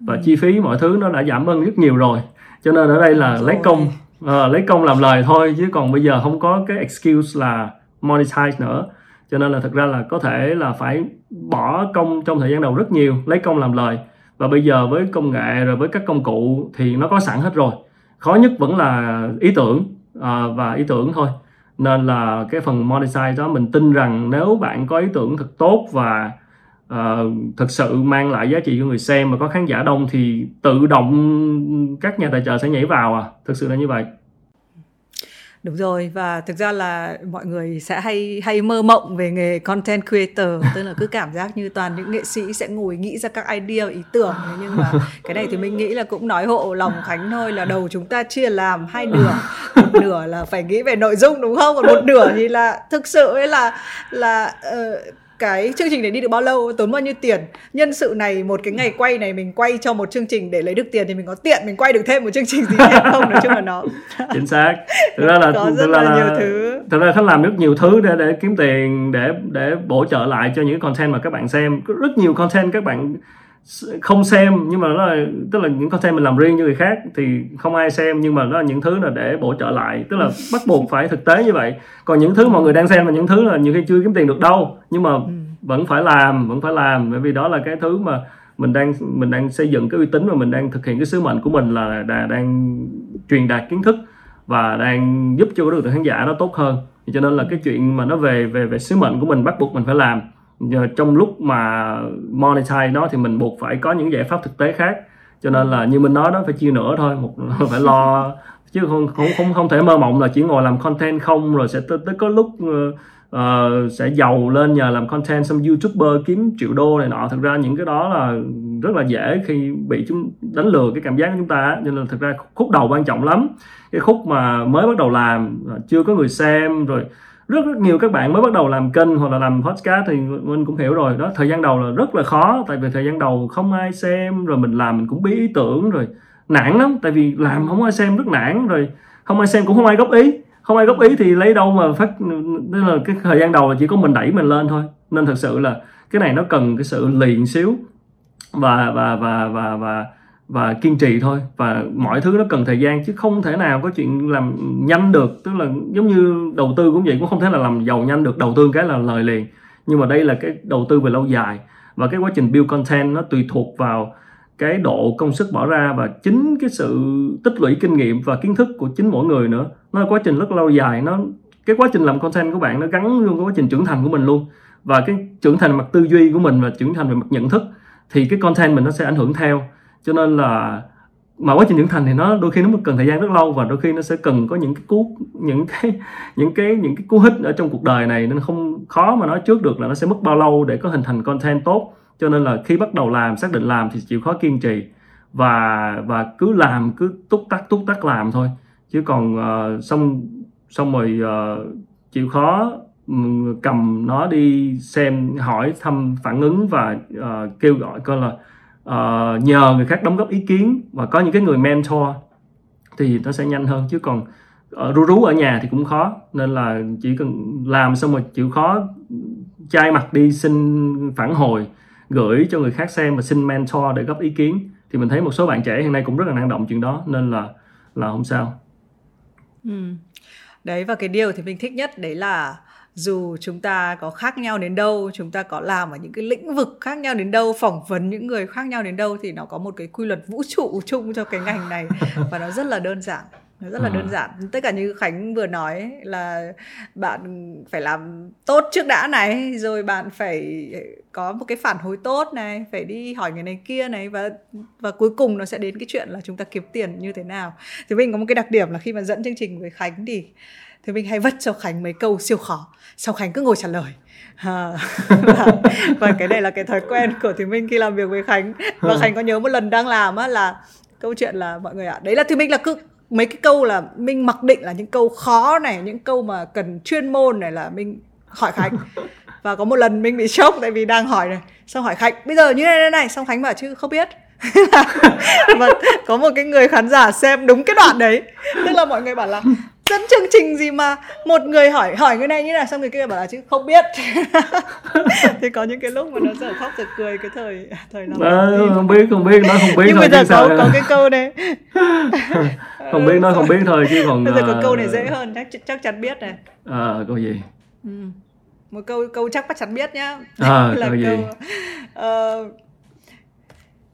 và chi phí mọi thứ nó đã giảm hơn rất nhiều rồi. Cho nên ở đây là lấy công uh, lấy công làm lời thôi chứ còn bây giờ không có cái excuse là monetize nữa cho nên là thực ra là có thể là phải bỏ công trong thời gian đầu rất nhiều lấy công làm lời. Và bây giờ với công nghệ rồi với các công cụ thì nó có sẵn hết rồi. Khó nhất vẫn là ý tưởng à, và ý tưởng thôi. Nên là cái phần monetize đó mình tin rằng nếu bạn có ý tưởng thật tốt và à, uh, thực sự mang lại giá trị cho người xem và có khán giả đông thì tự động các nhà tài trợ sẽ nhảy vào à. Thực sự là như vậy. Đúng rồi và thực ra là mọi người sẽ hay hay mơ mộng về nghề content creator. Tức là cứ cảm giác như toàn những nghệ sĩ sẽ ngồi nghĩ ra các idea ý tưởng. Nhưng mà cái này thì mình nghĩ là cũng nói hộ lòng Khánh thôi là đầu chúng ta chia làm hai nửa. Một nửa là phải nghĩ về nội dung đúng không? Còn một nửa thì là thực sự ấy là là uh, cái chương trình này đi được bao lâu tốn bao nhiêu tiền. Nhân sự này một cái ngày quay này mình quay cho một chương trình để lấy được tiền thì mình có tiện mình quay được thêm một chương trình gì thêm không nói chung là nó chính xác. Thực ra là có rất là là nhiều thứ. thực ra khách làm rất nhiều thứ để để kiếm tiền để để bổ trợ lại cho những content mà các bạn xem. Có rất nhiều content các bạn không xem nhưng mà nó là tức là những content mình làm riêng cho người khác thì không ai xem nhưng mà nó là những thứ là để bổ trợ lại tức là bắt buộc phải thực tế như vậy. Còn những thứ mọi người đang xem là những thứ là nhiều khi chưa kiếm tiền được đâu nhưng mà vẫn phải làm vẫn phải làm bởi vì đó là cái thứ mà mình đang mình đang xây dựng cái uy tín và mình đang thực hiện cái sứ mệnh của mình là, là đang truyền đạt kiến thức và đang giúp cho đối tượng khán giả nó tốt hơn. Cho nên là cái chuyện mà nó về về về sứ mệnh của mình bắt buộc mình phải làm trong lúc mà monetize nó thì mình buộc phải có những giải pháp thực tế khác. Cho nên là như mình nói đó phải chia nữa thôi một phải lo. Chứ không không không không thể mơ mộng là chỉ ngồi làm content không rồi sẽ tới, tới có lúc uh, sẽ giàu lên nhờ làm content xong youtuber kiếm triệu đô này nọ. Thực ra những cái đó là rất là dễ khi bị chúng đánh lừa cái cảm giác của chúng ta cho nên thực ra khúc đầu quan trọng lắm. Cái khúc mà mới bắt đầu làm ờ, chưa có người xem rồi rất rất nhiều các bạn mới bắt đầu làm kênh hoặc là làm podcast thì mình cũng hiểu rồi. Đó, thời gian đầu là rất là khó, tại vì thời gian đầu không ai xem, rồi mình làm mình cũng bí ý tưởng rồi. Nản lắm, tại vì làm không ai xem, rất nản rồi. Không ai xem cũng không ai góp ý. Không ai góp ý thì lấy đâu mà phát, nên là cái thời gian đầu là chỉ có mình đẩy mình lên thôi. Nên thật sự là cái này nó cần cái sự liền xíu và và và và và và kiên trì thôi. Và mọi thứ nó cần thời gian, chứ không thể nào có chuyện làm nhanh được. Tức là giống như đầu tư cũng vậy, cũng không thể là làm giàu nhanh được. Đầu tư cái là lời liền. Nhưng mà đây là cái đầu tư về lâu dài. Và cái quá trình build content nó tùy thuộc vào cái độ công sức bỏ ra và chính cái sự tích lũy kinh nghiệm và kiến thức của chính mỗi người nữa. Nó là quá trình rất lâu dài. Nó, cái quá trình làm content của bạn nó gắn luôn cái quá trình trưởng thành của mình luôn. Và cái trưởng thành mặt tư duy của mình và trưởng thành về mặt nhận thức, thì cái content mình nó sẽ ảnh hưởng theo cho nên là mà quá trình trưởng thành thì nó đôi khi nó cần thời gian rất lâu và đôi khi nó sẽ cần có những cái cú những cái những cái những cái cú hích ở trong cuộc đời này. Nên không khó mà nói trước được là nó sẽ mất bao lâu để có hình thành content tốt. Cho nên là khi bắt đầu làm xác định làm thì chịu khó kiên trì. Và và cứ làm cứ túc tắc túc tắc làm thôi. Chứ còn uh, xong xong rồi uh, chịu khó ừ, cầm nó đi xem hỏi thăm phản ứng và uh, kêu gọi coi là uh, nhờ người khác đóng góp ý kiến và có những cái người mentor thì nó sẽ nhanh hơn. Chứ còn ờ, ở rú rú ở nhà thì cũng khó. Nên là chỉ cần làm xong rồi chịu khó chai mặt đi xin phản hồi gửi cho người khác xem và xin mentor để góp ý kiến thì mình thấy một số bạn trẻ hiện nay cũng rất là năng động chuyện đó. Nên là là không sao. Ừ. đấy và cái điều thì mình thích nhất đấy là dù chúng ta có khác nhau đến đâu chúng ta có làm ở những cái lĩnh vực khác nhau đến đâu phỏng vấn những người khác nhau đến đâu thì nó có một cái quy luật vũ trụ chung cho cái ngành này và nó rất là đơn giản nó rất là đơn à. giản tất cả như khánh vừa nói là bạn phải làm tốt trước đã này rồi bạn phải có một cái phản hồi tốt này phải đi hỏi người này kia này và và cuối cùng nó sẽ đến cái chuyện là chúng ta kiếm tiền như thế nào thì mình có một cái đặc điểm là khi mà dẫn chương trình với khánh thì thì mình hay vất cho khánh mấy câu siêu khó sau khánh cứ ngồi trả lời. À, và, và cái này là cái thói quen của thì minh khi làm việc với khánh. Và khánh có nhớ một lần đang làm á là câu chuyện là mọi người ạ à, đấy là thì minh là cứ mấy cái câu là mình mặc định là những câu khó này những câu mà cần chuyên môn này là mình hỏi khánh. Và có một lần mình bị sốc tại vì đang hỏi này xong hỏi khánh bây giờ như này này này xong khánh bảo chứ không biết. Và có một cái người khán giả xem đúng cái đoạn đấy. Tức là mọi người bảo là dẫn chương trình gì mà một người hỏi hỏi người này như này xong người kia bảo là chứ không biết. Thì có những cái lúc mà nó dở khóc giật cười cái thời thời nào à, không biết không biết nó không biết nhưng bây giờ có, có cái câu này. Không biết nó không biết thôi chứ còn bây giờ có câu này dễ hơn chắc chắc chắn biết này. À câu gì? Ừ. một câu câu chắc chắc chắn biết nhá. À, là câu, câu gì uh,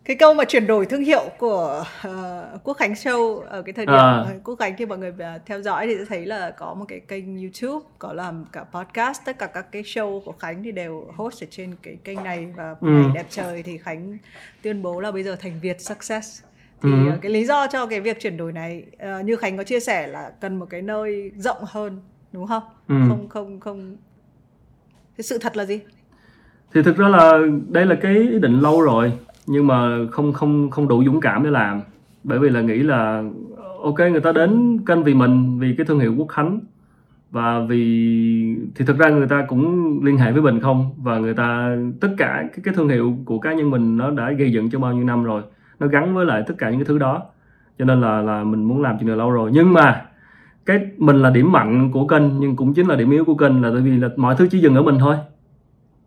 cái câu mà chuyển đổi thương hiệu của uh, Quốc Khánh Show ở cái thời điểm à. Quốc Khánh thì mọi người uh, theo dõi thì sẽ thấy là có một cái kênh YouTube có làm cả podcast tất cả các cái show của Khánh thì đều host ở trên cái kênh này và ừ. ngày đẹp trời thì Khánh tuyên bố là bây giờ thành Việt Success thì ừ. uh, cái lý do cho cái việc chuyển đổi này uh, như Khánh có chia sẻ là cần một cái nơi rộng hơn đúng không? Ừ. Không không không cái sự thật là gì? Thì thực ra là đây là cái ý định lâu rồi nhưng mà không không không đủ dũng cảm để làm. Bởi vì là nghĩ là ok người ta đến kênh vì mình vì cái thương hiệu quốc khánh. Và vì thì thực ra người ta cũng liên hệ với mình không? Và người ta tất cả cái, cái thương hiệu của cá nhân mình nó đã gây dựng cho bao nhiêu năm rồi. Nó gắn với lại tất cả những cái thứ đó. Cho nên là là mình muốn làm chuyện này lâu rồi. Nhưng mà cái mình là điểm mạnh của kênh nhưng cũng chính là điểm yếu của kênh là tại vì là mọi thứ chỉ dừng ở mình thôi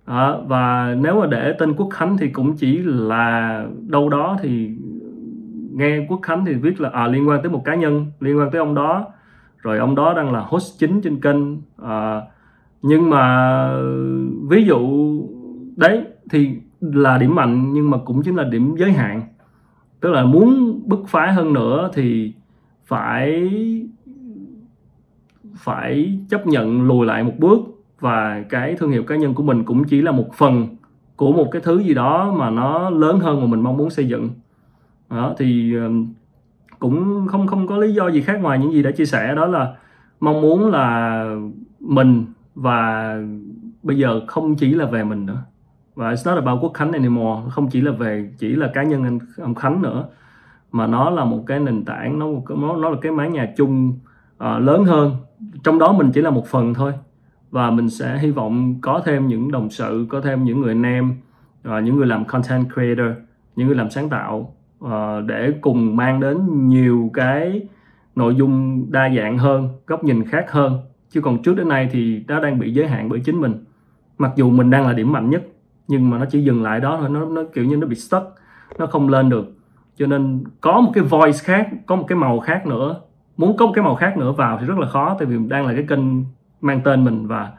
à, và nếu mà để tên Quốc Khánh thì cũng chỉ là đâu đó thì nghe Quốc Khánh thì viết là à, liên quan tới một cá nhân liên quan tới ông đó. Rồi ông đó đang là host chính trên kênh à, nhưng mà ví dụ đấy thì là điểm mạnh nhưng mà cũng chính là điểm giới hạn. Tức là muốn bứt phá hơn nữa thì phải phải chấp nhận lùi lại một bước và cái thương hiệu cá nhân của mình cũng chỉ là một phần của một cái thứ gì đó mà nó lớn hơn mà mình mong muốn xây dựng. Đó thì ờ, cũng không không có lý do gì khác ngoài những gì đã chia sẻ đó là mong muốn là mình và bây giờ không chỉ là về mình nữa. Và it's not about quốc khánh anymore không chỉ là về chỉ là cá nhân anh ông khánh nữa mà nó là một cái nền tảng nó nó, nó là cái mái nhà chung uh, lớn hơn. Trong đó mình chỉ là một phần thôi và mình sẽ hy vọng có thêm những đồng sự, có thêm những người anh em và những người làm content creator, những người làm sáng tạo à, để cùng mang đến nhiều cái nội dung đa dạng hơn, góc nhìn khác hơn. Chứ còn trước đến nay thì nó đang bị giới hạn bởi chính mình. Mặc dù mình đang là điểm mạnh nhất, nhưng mà nó chỉ dừng lại đó thôi, nó nó kiểu như nó bị stuck, nó không lên được. Cho nên có một cái voice khác, có một cái màu khác nữa, muốn có một cái màu khác nữa vào thì rất là khó, tại vì đang là cái kênh mang tên mình và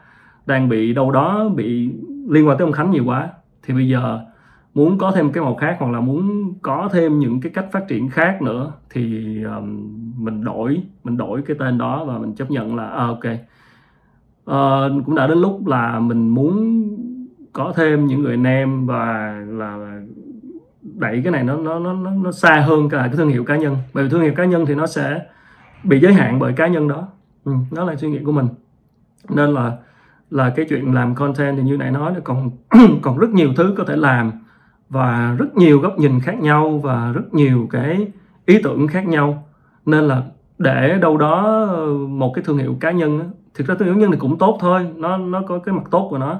đang bị đâu đó bị liên quan tới ông Khánh nhiều quá. Thì bây giờ muốn có thêm cái màu khác hoặc là muốn có thêm những cái cách phát triển khác nữa thì um, mình đổi mình đổi cái tên đó và mình chấp nhận là à, ok. Uh, cũng đã đến lúc là mình muốn có thêm những người anh em và là đẩy cái này nó nó nó nó xa hơn cả cái thương hiệu cá nhân. Bởi vì thương hiệu cá nhân thì nó sẽ bị giới hạn bởi cá nhân đó. Ừ, đó là suy nghĩ của mình nên là là cái chuyện làm content thì như nãy nói là còn còn rất nhiều thứ có thể làm và rất nhiều góc nhìn khác nhau và rất nhiều cái ý tưởng khác nhau. Nên là để đâu đó một cái thương hiệu cá nhân á, thực ra thương hiệu cá nhân thì cũng tốt thôi nó nó có cái mặt tốt của nó.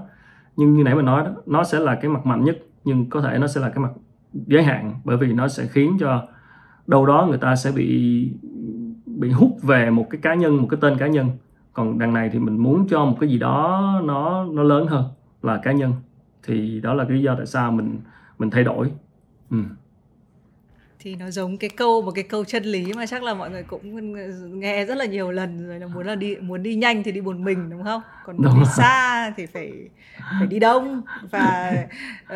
Nhưng như nãy mình nói đó nó sẽ là cái mặt mạnh nhất nhưng có thể nó sẽ là cái mặt giới hạn bởi vì nó sẽ khiến cho đâu đó người ta sẽ bị bị hút về một cái cá nhân một cái tên cá nhân còn đằng này thì mình muốn cho một cái gì đó nó nó lớn hơn là cá nhân. Thì đó là cái lý do tại sao mình mình thay đổi. Ừ thì nó giống cái câu một cái câu chân lý mà chắc là mọi người cũng nghe rất là nhiều lần rồi là muốn là đi muốn đi nhanh thì đi một mình đúng không? Còn muốn đi xa thì phải phải đi đông. Và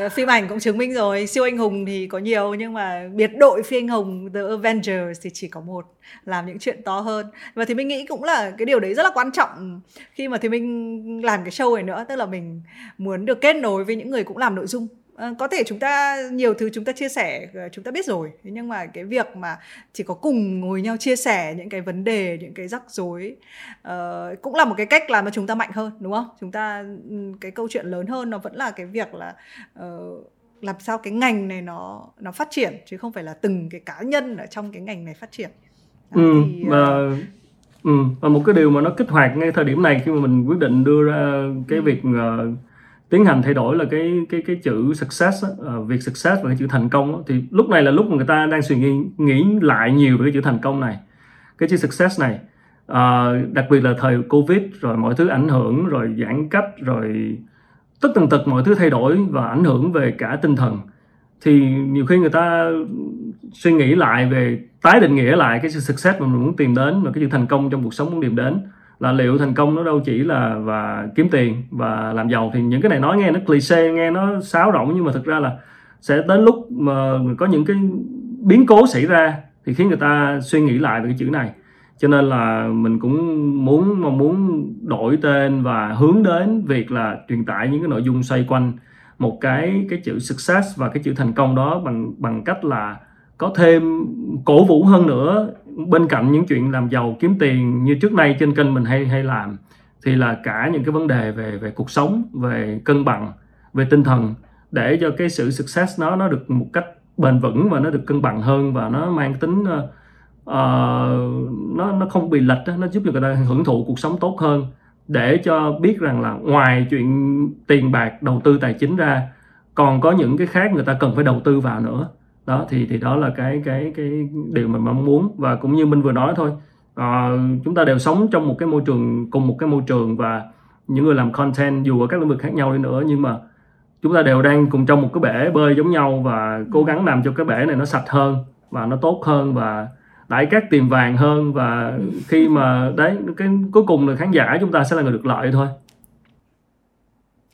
uh, phim ảnh cũng chứng minh rồi siêu anh hùng thì có nhiều nhưng mà biệt đội phi anh hùng The Avengers thì chỉ có một làm những chuyện to hơn. Và thì mình nghĩ cũng là cái điều đấy rất là quan trọng khi mà thì mình làm cái show này nữa tức là mình muốn được kết nối với những người cũng làm nội dung Ờ, có thể chúng ta nhiều thứ chúng ta chia sẻ ờ, chúng ta biết rồi. Nhưng mà cái việc mà chỉ có cùng ngồi nhau chia sẻ những cái vấn đề những cái rắc rối uh, cũng là một cái cách làm cho chúng ta mạnh hơn đúng không? Chúng ta cái câu chuyện lớn hơn nó vẫn là cái việc là uh, làm sao cái ngành này nó nó phát triển chứ không phải là từng cái cá nhân ở trong cái ngành này phát triển. Đó, ừ, thì, mà ờ, ừ, và một cái điều mà nó kích hoạt ngay thời điểm này khi mà mình quyết định đưa ra cái việc ờ, tiến hành thay đổi là cái cái cái chữ success á, ờ, việc success và cái chữ thành công đó, thì lúc này là lúc mà người ta đang suy nghĩ nghĩ lại nhiều về cái chữ thành công này. Cái chữ success này Ờ, đặc biệt là thời covid rồi mọi thứ ảnh hưởng rồi giãn cách rồi tất tần tật mọi thứ thay đổi và ảnh hưởng về cả tinh thần. Thì nhiều khi người ta suy nghĩ lại về tái định nghĩa lại cái sự success mà mình muốn tìm đến và cái sự thành công trong cuộc sống muốn tìm đến là liệu thành công nó đâu chỉ là và kiếm tiền và làm giàu. Thì những cái này nói nghe nó cliché, nghe nó sáo rỗng, nhưng mà thực ra là sẽ đến lúc mà có những cái biến cố xảy ra thì khiến người ta suy nghĩ lại về cái chữ này. Cho nên là mình cũng muốn, mong muốn đổi tên và hướng đến việc là truyền tải những cái nội dung xoay quanh một cái cái chữ success và cái chữ thành công đó bằng bằng cách là có thêm cổ vũ hơn nữa bên cạnh những chuyện làm giàu kiếm tiền như trước nay trên kênh mình hay hay làm thì là cả những cái vấn đề về về cuộc sống về cân bằng về tinh thần để cho cái sự success nó nó được một cách bền vững và nó được cân bằng hơn và nó mang tính uh, nó nó không bị lệch nó giúp cho người ta hưởng thụ cuộc sống tốt hơn. Để cho biết rằng là ngoài chuyện tiền bạc đầu tư tài chính ra còn có những cái khác người ta cần phải đầu tư vào nữa đó thì thì đó là cái cái cái điều mình mong muốn. Và cũng như minh vừa nói thôi ờ, chúng ta đều sống trong một cái môi trường cùng một cái môi trường và những người làm content dù ở các lĩnh vực khác nhau đi nữa nhưng mà chúng ta đều đang cùng trong một cái bể bơi giống nhau và cố gắng làm cho cái bể này nó sạch hơn và nó tốt hơn và đại các tiền vàng hơn. Và khi mà đấy cái cuối cùng là khán giả chúng ta sẽ là người được lợi thôi.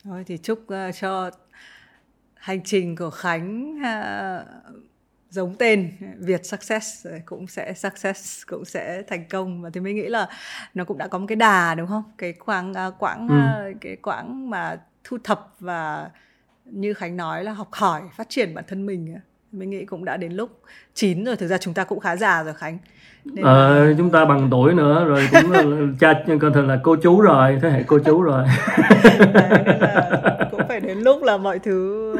Thôi thì chúc ờ, cho hành trình của Khánh ờ, giống tên Việt Success cũng sẽ success cũng sẽ thành công và thì mình nghĩ là nó cũng đã có một cái đà đúng không? Cái quãng ờ, quãng Ừ. ờ, cái quãng mà thu thập và như Khánh nói là học hỏi phát triển bản thân mình mình nghĩ cũng đã đến lúc chín rồi thực ra chúng ta cũng khá già rồi Khánh Nên Ờ, chúng ta bằng tuổi nữa rồi cũng là, cha còn thường là cô chú rồi thế hệ cô chú rồi. Là cũng phải đến lúc là mọi thứ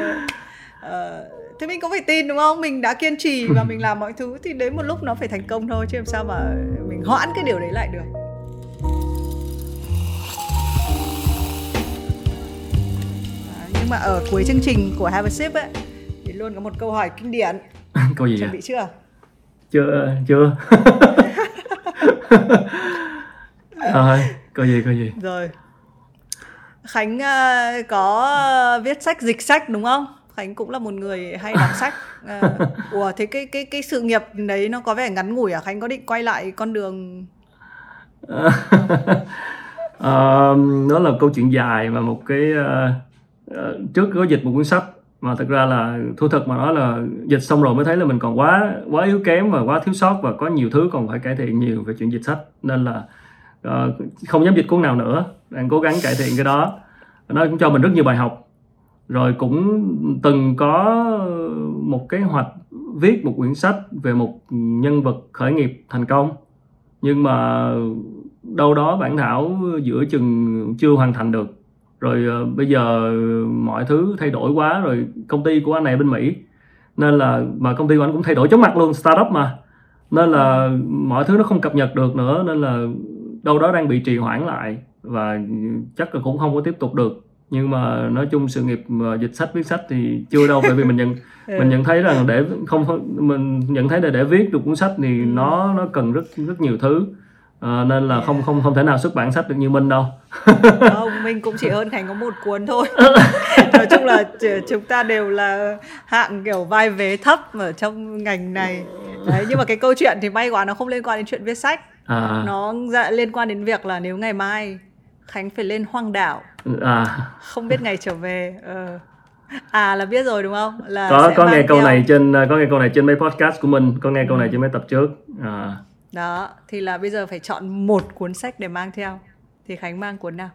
ờ, thế mình cũng phải tin đúng không? Mình đã kiên trì và mình làm mọi thứ thì đến một lúc nó phải thành công thôi chứ làm sao mà mình hoãn cái điều đấy lại được. Đấy, nhưng mà ở cuối chương trình của Have a Sip ấy thì luôn có một câu hỏi kinh điển. Câu gì chuẩn bị chưa chưa chưa. Rồi câu gì câu gì. Rồi. Khánh ờ, có viết sách dịch sách đúng không? Khánh cũng là một người hay đọc sách. Ờ, ủa thế cái cái cái sự nghiệp đấy nó có vẻ ngắn ngủi à? Khánh có định quay lại con đường? Ờ, đó là câu chuyện dài và một cái ờ, ờ, trước có dịch một cuốn sách mà thực ra là thu thật mà nói là dịch xong rồi mới thấy là mình còn quá quá yếu kém và quá thiếu sót và có nhiều thứ còn phải cải thiện nhiều về chuyện dịch sách. Nên là uh, không dám dịch cuốn nào nữa. Đang cố gắng cải thiện cái đó. Nó cũng cho mình rất nhiều bài học. Rồi cũng từng có một kế hoạch viết một quyển sách về một nhân vật khởi nghiệp thành công. Nhưng mà đâu đó bản thảo giữa chừng chưa hoàn thành được rồi ờ, bây giờ mọi thứ thay đổi quá rồi công ty của anh này bên Mỹ. Nên là mà công ty của anh cũng thay đổi chóng mặt luôn startup mà. Nên là mọi thứ nó không cập nhật được nữa nên là đâu đó đang bị trì hoãn lại và chắc là cũng không có tiếp tục được. Nhưng mà nói chung sự nghiệp mà dịch sách viết sách thì chưa đâu bởi vì mình nhận mình nhận thấy rằng để không mình nhận thấy là để viết được cuốn sách thì nó nó cần rất rất nhiều thứ. Ờ, nên là không không không thể nào xuất bản sách được như Minh đâu. Không mình cũng chỉ hơn Khánh có một cuốn thôi. Nói chung là ch- chúng ta đều là hạng kiểu vai vế thấp ở trong ngành này. Đấy nhưng mà cái câu chuyện thì may quá nó không liên quan đến chuyện viết sách. À, nó dạ, liên quan đến việc là nếu ngày mai Khánh phải lên hoang đảo à. không biết ngày trở về ờ. à là biết rồi đúng không? Là có có nghe câu theo- này trên có nghe câu này trên mấy podcast của mình có nghe câu này trên mấy tập trước. À, đó thì là bây giờ phải chọn một cuốn sách để mang theo. Thì Khánh mang cuốn nào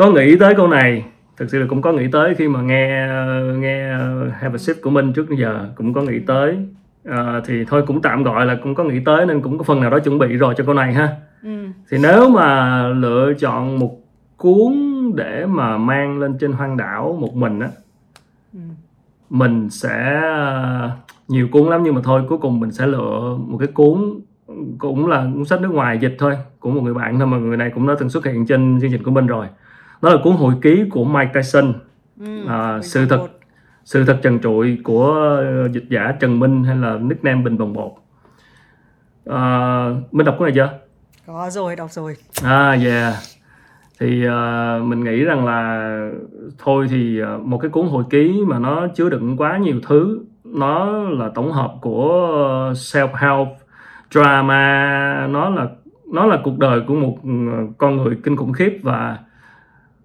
có nghĩ tới câu này. Thực sự là cũng có nghĩ tới khi mà nghe nghe have a sip của mình trước giờ cũng có nghĩ tới. Ờ, thì thôi cũng tạm gọi là cũng có nghĩ tới nên cũng có phần nào đó chuẩn bị rồi cho câu này ha. Ừ. thì nếu mà lựa chọn một cuốn để mà mang lên trên hoang đảo một mình á Ừ. mình sẽ nhiều cuốn lắm nhưng mà thôi cuối cùng mình sẽ lựa một cái cuốn cũng là cuốn sách nước ngoài dịch thôi. Của một người bạn thôi mà người này cũng đã từng xuất hiện trên chương trình của mình rồi đó là cuốn hồi ký của Mike Tyson Ừ, à, sự thật sự thật trần trụi của ờ, dịch giả Trần Minh hay là nickname Bình Bồng Bột à, Minh đọc cuốn này chưa? có rồi đọc rồi À yeah. Thì ờ, mình nghĩ rằng là thôi thì ờ, một cái cuốn hồi ký mà nó chứa đựng quá nhiều thứ, nó là tổng hợp của self help drama, nó là nó là cuộc đời của một con người kinh khủng khiếp và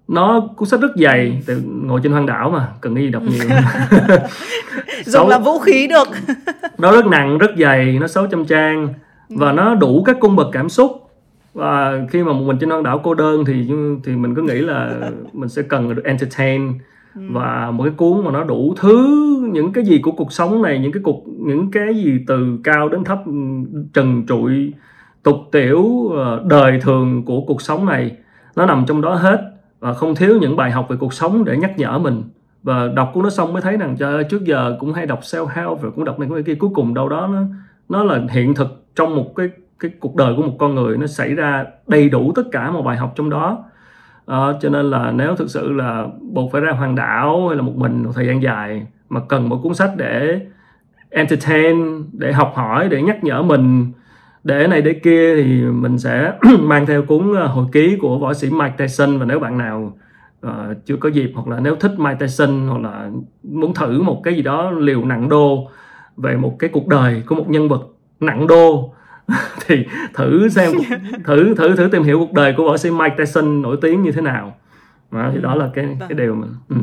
nó cuốn sách rất dày, tại ngồi trên hoang đảo mà cần gì đọc nhiều. dùng làm vũ khí được. Nó rất nặng rất dày nó 600 trang và nó đủ các cung bậc cảm xúc. Và khi mà một mình trên hoang đảo cô đơn thì thì mình cứ nghĩ là mình sẽ cần được entertain. Và một cái cuốn mà nó đủ thứ những cái gì của cuộc sống này những cái cuộc những cái gì từ cao đến thấp trần trụi tục tiểu ờ, đời thường của cuộc sống này nó nằm trong đó hết và không thiếu những bài học về cuộc sống để nhắc nhở mình. Và đọc cuốn đó xong mới thấy rằng trời ơi trước giờ cũng hay đọc self help rồi cũng đọc này cái kia. Cuối cùng đâu đó nó nó là hiện thực trong một cái cái cuộc đời của một con người. Nó xảy ra đầy đủ tất cả một bài học trong đó. À, cho nên là nếu thực sự là buộc phải ra hoàng đảo hay là một mình một thời gian dài mà cần một cuốn sách để entertain để học hỏi để nhắc nhở mình để này để kia thì mình sẽ mang theo cuốn ờ, hồi ký của võ sĩ Mike Tyson và nếu bạn nào ờ, chưa có dịp hoặc là nếu thích Mike Tyson hoặc là muốn thử một cái gì đó liều nặng đô về một cái cuộc đời của một nhân vật nặng đô thì thử xem thử thử thử tìm hiểu cuộc đời của võ sĩ Mike Tyson nổi tiếng như thế nào đó, thì đó là cái Vâng. cái điều mình ừ.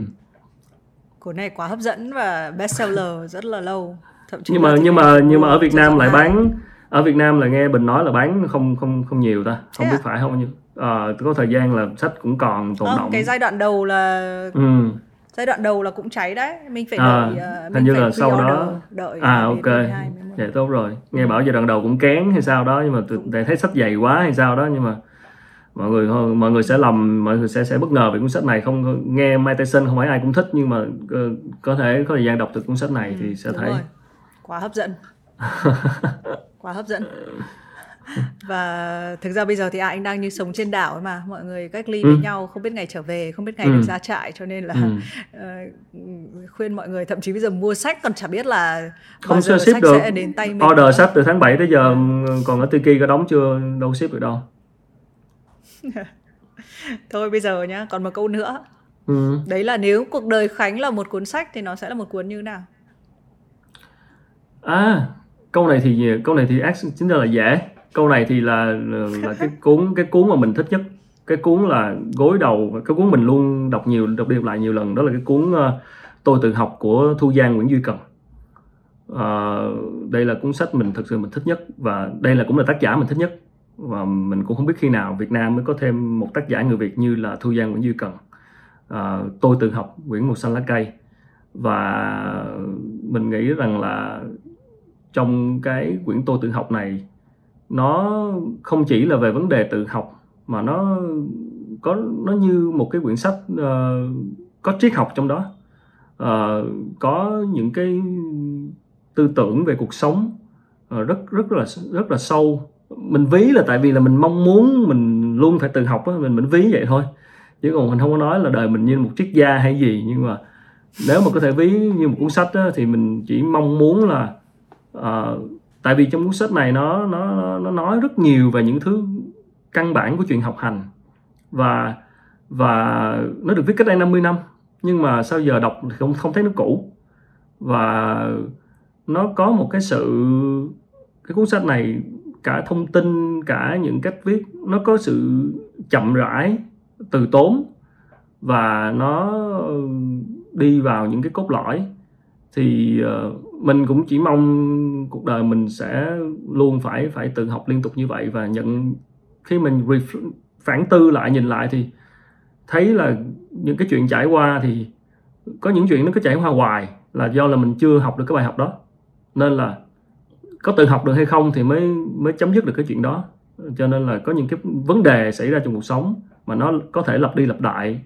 cuốn này quá hấp dẫn và bestseller rất là lâu thậm chí nhưng mà nhưng mà nhưng mà ở Việt Nam lại bán ở Việt Nam là nghe Bình nói là bán không không không nhiều ta không Thế biết à? phải không như Ờ, có thời gian là sách cũng còn tồn Ờ, động cái giai đoạn đầu là ừ. giai đoạn đầu là cũng cháy đấy mình phải À, đợi ờ, hình mình như phải là sau đó- đợi à ok 12, 11. vậy tốt rồi nghe bảo giai đoạn đầu cũng kén hay sao đó nhưng mà tại thấy sách dày quá hay sao đó nhưng mà mọi người mọi người sẽ lầm mọi người sẽ sẽ bất ngờ về cuốn sách này không nghe Mike Tyson không phải ai cũng thích nhưng mà ờ, có thể có thời gian đọc được cuốn sách này thì sẽ thấy rồi. quá hấp dẫn quá hấp dẫn và thực ra bây giờ thì ai cũng đang như sống trên đảo ấy mà mọi người cách ly với Ừ. nhau không biết ngày trở về không biết ngày Ừ. được ra trại cho nên là Ừ. ờ, khuyên mọi người thậm chí bây giờ mua sách còn chả biết là không giờ ship sách được sẽ đến tay mình order sách từ tháng 7 tới giờ còn ở Tiki có đóng chưa đâu ship được đâu thôi bây giờ nhá còn một câu nữa ừ. đấy là nếu cuộc đời khánh là một cuốn sách thì nó sẽ là một cuốn như nào À, câu này thì câu này thì ask chính ra là dễ. Câu này thì là là cái cuốn cái cuốn mà mình thích nhất. Cái cuốn là gối đầu, cái cuốn mình luôn đọc nhiều đọc đi đọc lại nhiều lần đó là cái cuốn ờ, Tôi tự học của Thu Giang Nguyễn Duy Cần. Ờ, đây là cuốn sách mình thực sự mình thích nhất và đây là cũng là tác giả mình thích nhất và mình cũng không biết khi nào Việt Nam mới có thêm một tác giả người Việt như là Thu Giang Nguyễn Duy Cần. Ờ, tôi tự học Nguyễn Màu Xanh Lá Cây và mình nghĩ rằng là trong cái quyển tôi tự học này nó không chỉ là về vấn đề tự học mà nó có nó như một cái quyển sách uh, có triết học trong đó. Uh, có những cái tư tưởng về cuộc sống uh, rất rất là rất là sâu. Mình ví là tại vì là mình mong muốn mình luôn phải tự học á mình mình ví vậy thôi. Chứ còn mình không có nói là đời mình như một triết gia hay gì nhưng mà nếu mà có thể ví như một cuốn sách á, thì mình chỉ mong muốn là ờ, tại vì trong cuốn sách này nó nó nó- nói rất nhiều về những thứ căn bản của chuyện học hành. Và và nó được viết cách đây 50 năm nhưng mà sau giờ đọc thì không không thấy nó cũ. Và nó có một cái sự cái cuốn sách này cả thông tin cả những cách viết nó có sự chậm rãi từ tốn. Và nó đi vào những cái cốt lõi. Thì uh, mình cũng chỉ mong cuộc đời mình sẽ luôn phải phải tự học liên tục như vậy và nhận khi mình ref- phản tư lại nhìn lại thì thấy là những cái chuyện trải qua thì có những chuyện nó cứ trải qua hoài là do là mình chưa học được cái bài học đó. Nên là có tự học được hay không thì mới mới chấm dứt được cái chuyện đó. Cho nên là có những cái vấn đề xảy ra trong cuộc sống mà nó có thể lặp đi lặp lại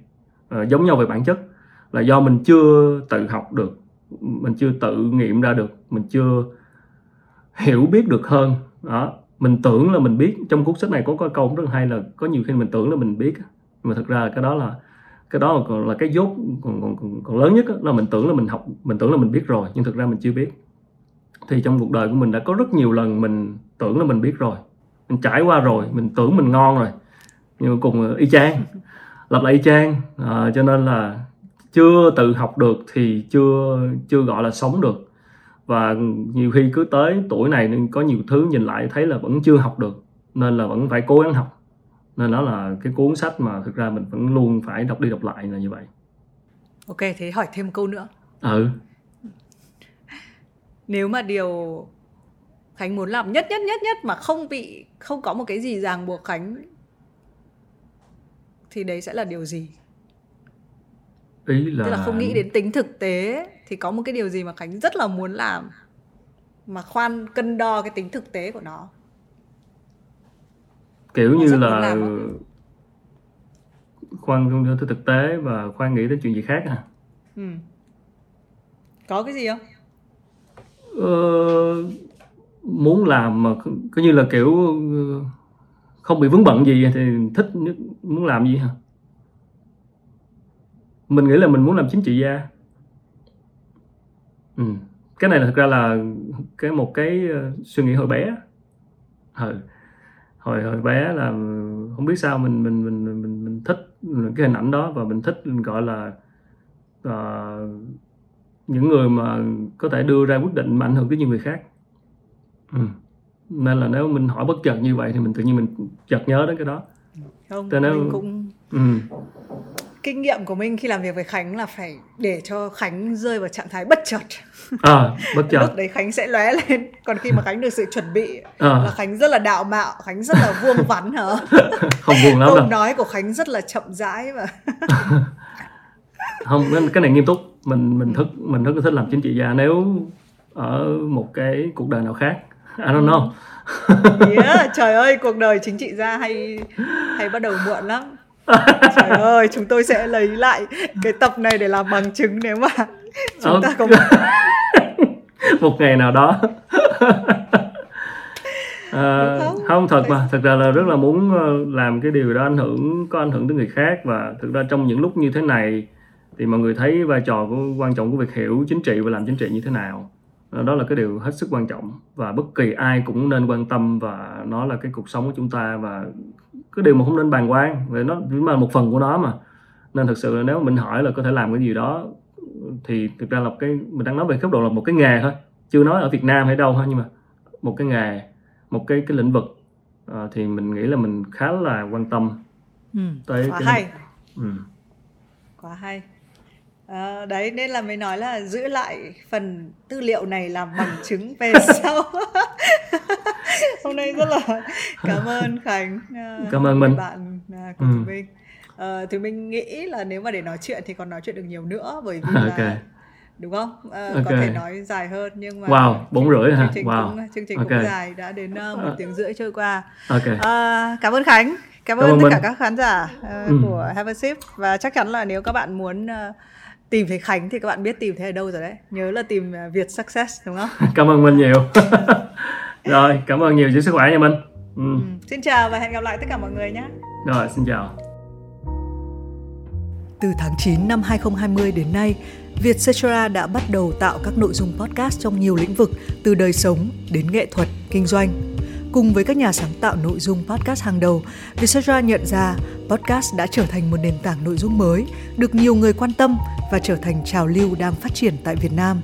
uh, giống nhau về bản chất là do mình chưa tự học được mình chưa tự nghiệm ra được mình chưa hiểu biết được hơn. Đó mình tưởng là mình biết. Trong cuốn sách này có cái câu rất hay là có nhiều khi mình tưởng là mình biết nhưng mà thật ra cái đó là cái đó là còn là cái dốt còn, còn, còn, còn lớn nhất đó, là mình tưởng là mình học mình tưởng là mình biết rồi nhưng thực ra mình chưa biết. Thì trong cuộc đời của mình đã có rất nhiều lần mình tưởng là mình biết rồi. Mình trải qua rồi mình tưởng mình ngon rồi. Nhưng mà cùng y chang lặp lại y chang. À, cho nên là chưa tự học được thì chưa chưa gọi là sống được. Và nhiều khi cứ tới tuổi này nên có nhiều thứ nhìn lại thấy là vẫn chưa học được nên là vẫn phải cố gắng học. Nên đó là cái cuốn sách mà thực ra mình vẫn luôn phải đọc đi đọc lại là như vậy. Ok thế hỏi thêm câu nữa. Ừ. Nếu mà điều khánh muốn làm nhất nhất nhất nhất mà không bị không có một cái gì ràng buộc khánh thì đấy sẽ là điều gì ý là tức là không nghĩ đến tính thực tế thì có một cái điều gì mà khánh rất là muốn làm mà khoan cân đo cái tính thực tế của nó? Kiểu Mà như là khoan không đưa tới thực tế và khoan nghĩ đến chuyện gì khác à ừ. có cái gì không? Ờ, muốn làm mà cứ như là kiểu ờ, không bị vướng bận gì thì thích muốn làm gì hả mình nghĩ là mình muốn làm chính trị gia ừ. cái này là thực ra là cái một cái ờ, suy nghĩ hồi bé ừ. hồi hồi bé là không biết sao mình mình mình mình mình, mình thích cái hình ảnh đó và mình thích gọi là ờ, những người mà có thể đưa ra quyết định mà ảnh hưởng tới nhiều người khác ừ. nên là nếu mình hỏi bất chợt như vậy thì mình tự nhiên mình chợt nhớ đến cái đó không Thế nếu- mình cũng ừ. Kinh nghiệm của mình khi làm việc với khánh là phải để cho khánh rơi vào trạng thái bất chợt. À bất chợt. Lúc đấy khánh sẽ lóe lên. Còn khi mà khánh được sự chuẩn bị à, là khánh rất là đạo mạo khánh rất là vuông vắn hả? Không buồn lắm câu đâu. nói của khánh rất là chậm rãi và không cái- này nghiêm túc. Mình mình thích mình rất là thích làm chính trị gia. Nếu ở một cái cuộc đời nào khác I don't know. Yeah, trời ơi cuộc đời chính trị gia hay hay bắt đầu muộn lắm trời ơi chúng tôi sẽ lấy lại cái tập này để làm bằng chứng nếu mà chúng ta có một ngày nào đó. À, không? không thật mà thật ra là rất là muốn ờ, làm cái điều đó ảnh hưởng có ảnh hưởng tới người khác và thực ra trong những lúc như thế này thì mọi người thấy vai trò của quan trọng của việc hiểu chính trị và làm chính trị như thế nào. Ờ, đó là cái điều hết sức quan trọng và bất kỳ ai cũng nên quan tâm và nó là cái cuộc sống của chúng ta và cái điều mà không nên bàng quan vì nó chỉ là một phần của nó mà. Nên thực sự là nếu mình hỏi là có thể làm cái gì đó thì thực ra là cái mình đang nói về góc độ là một cái nghề thôi. Chưa nói ở Việt Nam hay đâu thôi nhưng mà một cái nghề một cái cái lĩnh vực ờ, thì mình nghĩ là mình khá là quan tâm ừ, tới quá cái hay. ừ. quá hay. Ờ, đấy nên là mới nói là giữ lại phần tư liệu này làm bằng chứng về sau hôm nay rất là cảm ơn khánh ờ, Cảm ơn Minh. bạn ờ, của Ừ. tụi mình Ờ, thì mình nghĩ là nếu mà để nói chuyện thì còn nói chuyện được nhiều nữa bởi vì là đúng không Ờ, Ok. có thể nói dài hơn nhưng mà Wow, bốn rưỡi hả? chương trình Wow. cũng, chương trình Ok. cũng dài đã đến ờ, một tiếng rưỡi trôi qua ok À, cảm ơn Khánh, cảm, Cảm ơn tất cả các khán giả ờ, Ừ. của Have a Sip và chắc chắn là nếu các bạn muốn ờ, tìm thấy Khánh thì các bạn biết tìm thấy ở đâu rồi đấy. Nhớ là tìm Việt Success đúng không? cảm ơn Minh nhiều rồi cảm ơn nhiều giữ sức khỏe nha Minh ừ. Ừ. Xin chào và hẹn gặp lại tất cả mọi người nhé. rồi xin chào Từ tháng 9 năm 2020 đến nay, Vietcetera đã bắt đầu tạo các nội dung podcast trong nhiều lĩnh vực từ đời sống đến nghệ thuật, kinh doanh. Cùng với các nhà sáng tạo nội dung podcast hàng đầu, Vietcetera nhận ra podcast đã trở thành một nền tảng nội dung mới, được nhiều người quan tâm và trở thành trào lưu đang phát triển tại Việt Nam.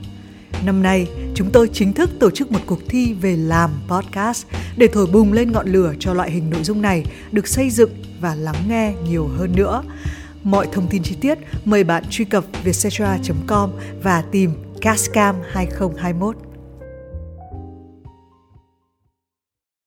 Năm nay, chúng tôi chính thức tổ chức một cuộc thi về làm podcast để thổi bùng lên ngọn lửa cho loại hình nội dung này được xây dựng và lắng nghe nhiều hơn nữa. Mọi thông tin chi tiết mời bạn truy cập vietcetera.com và tìm Cascam 2021.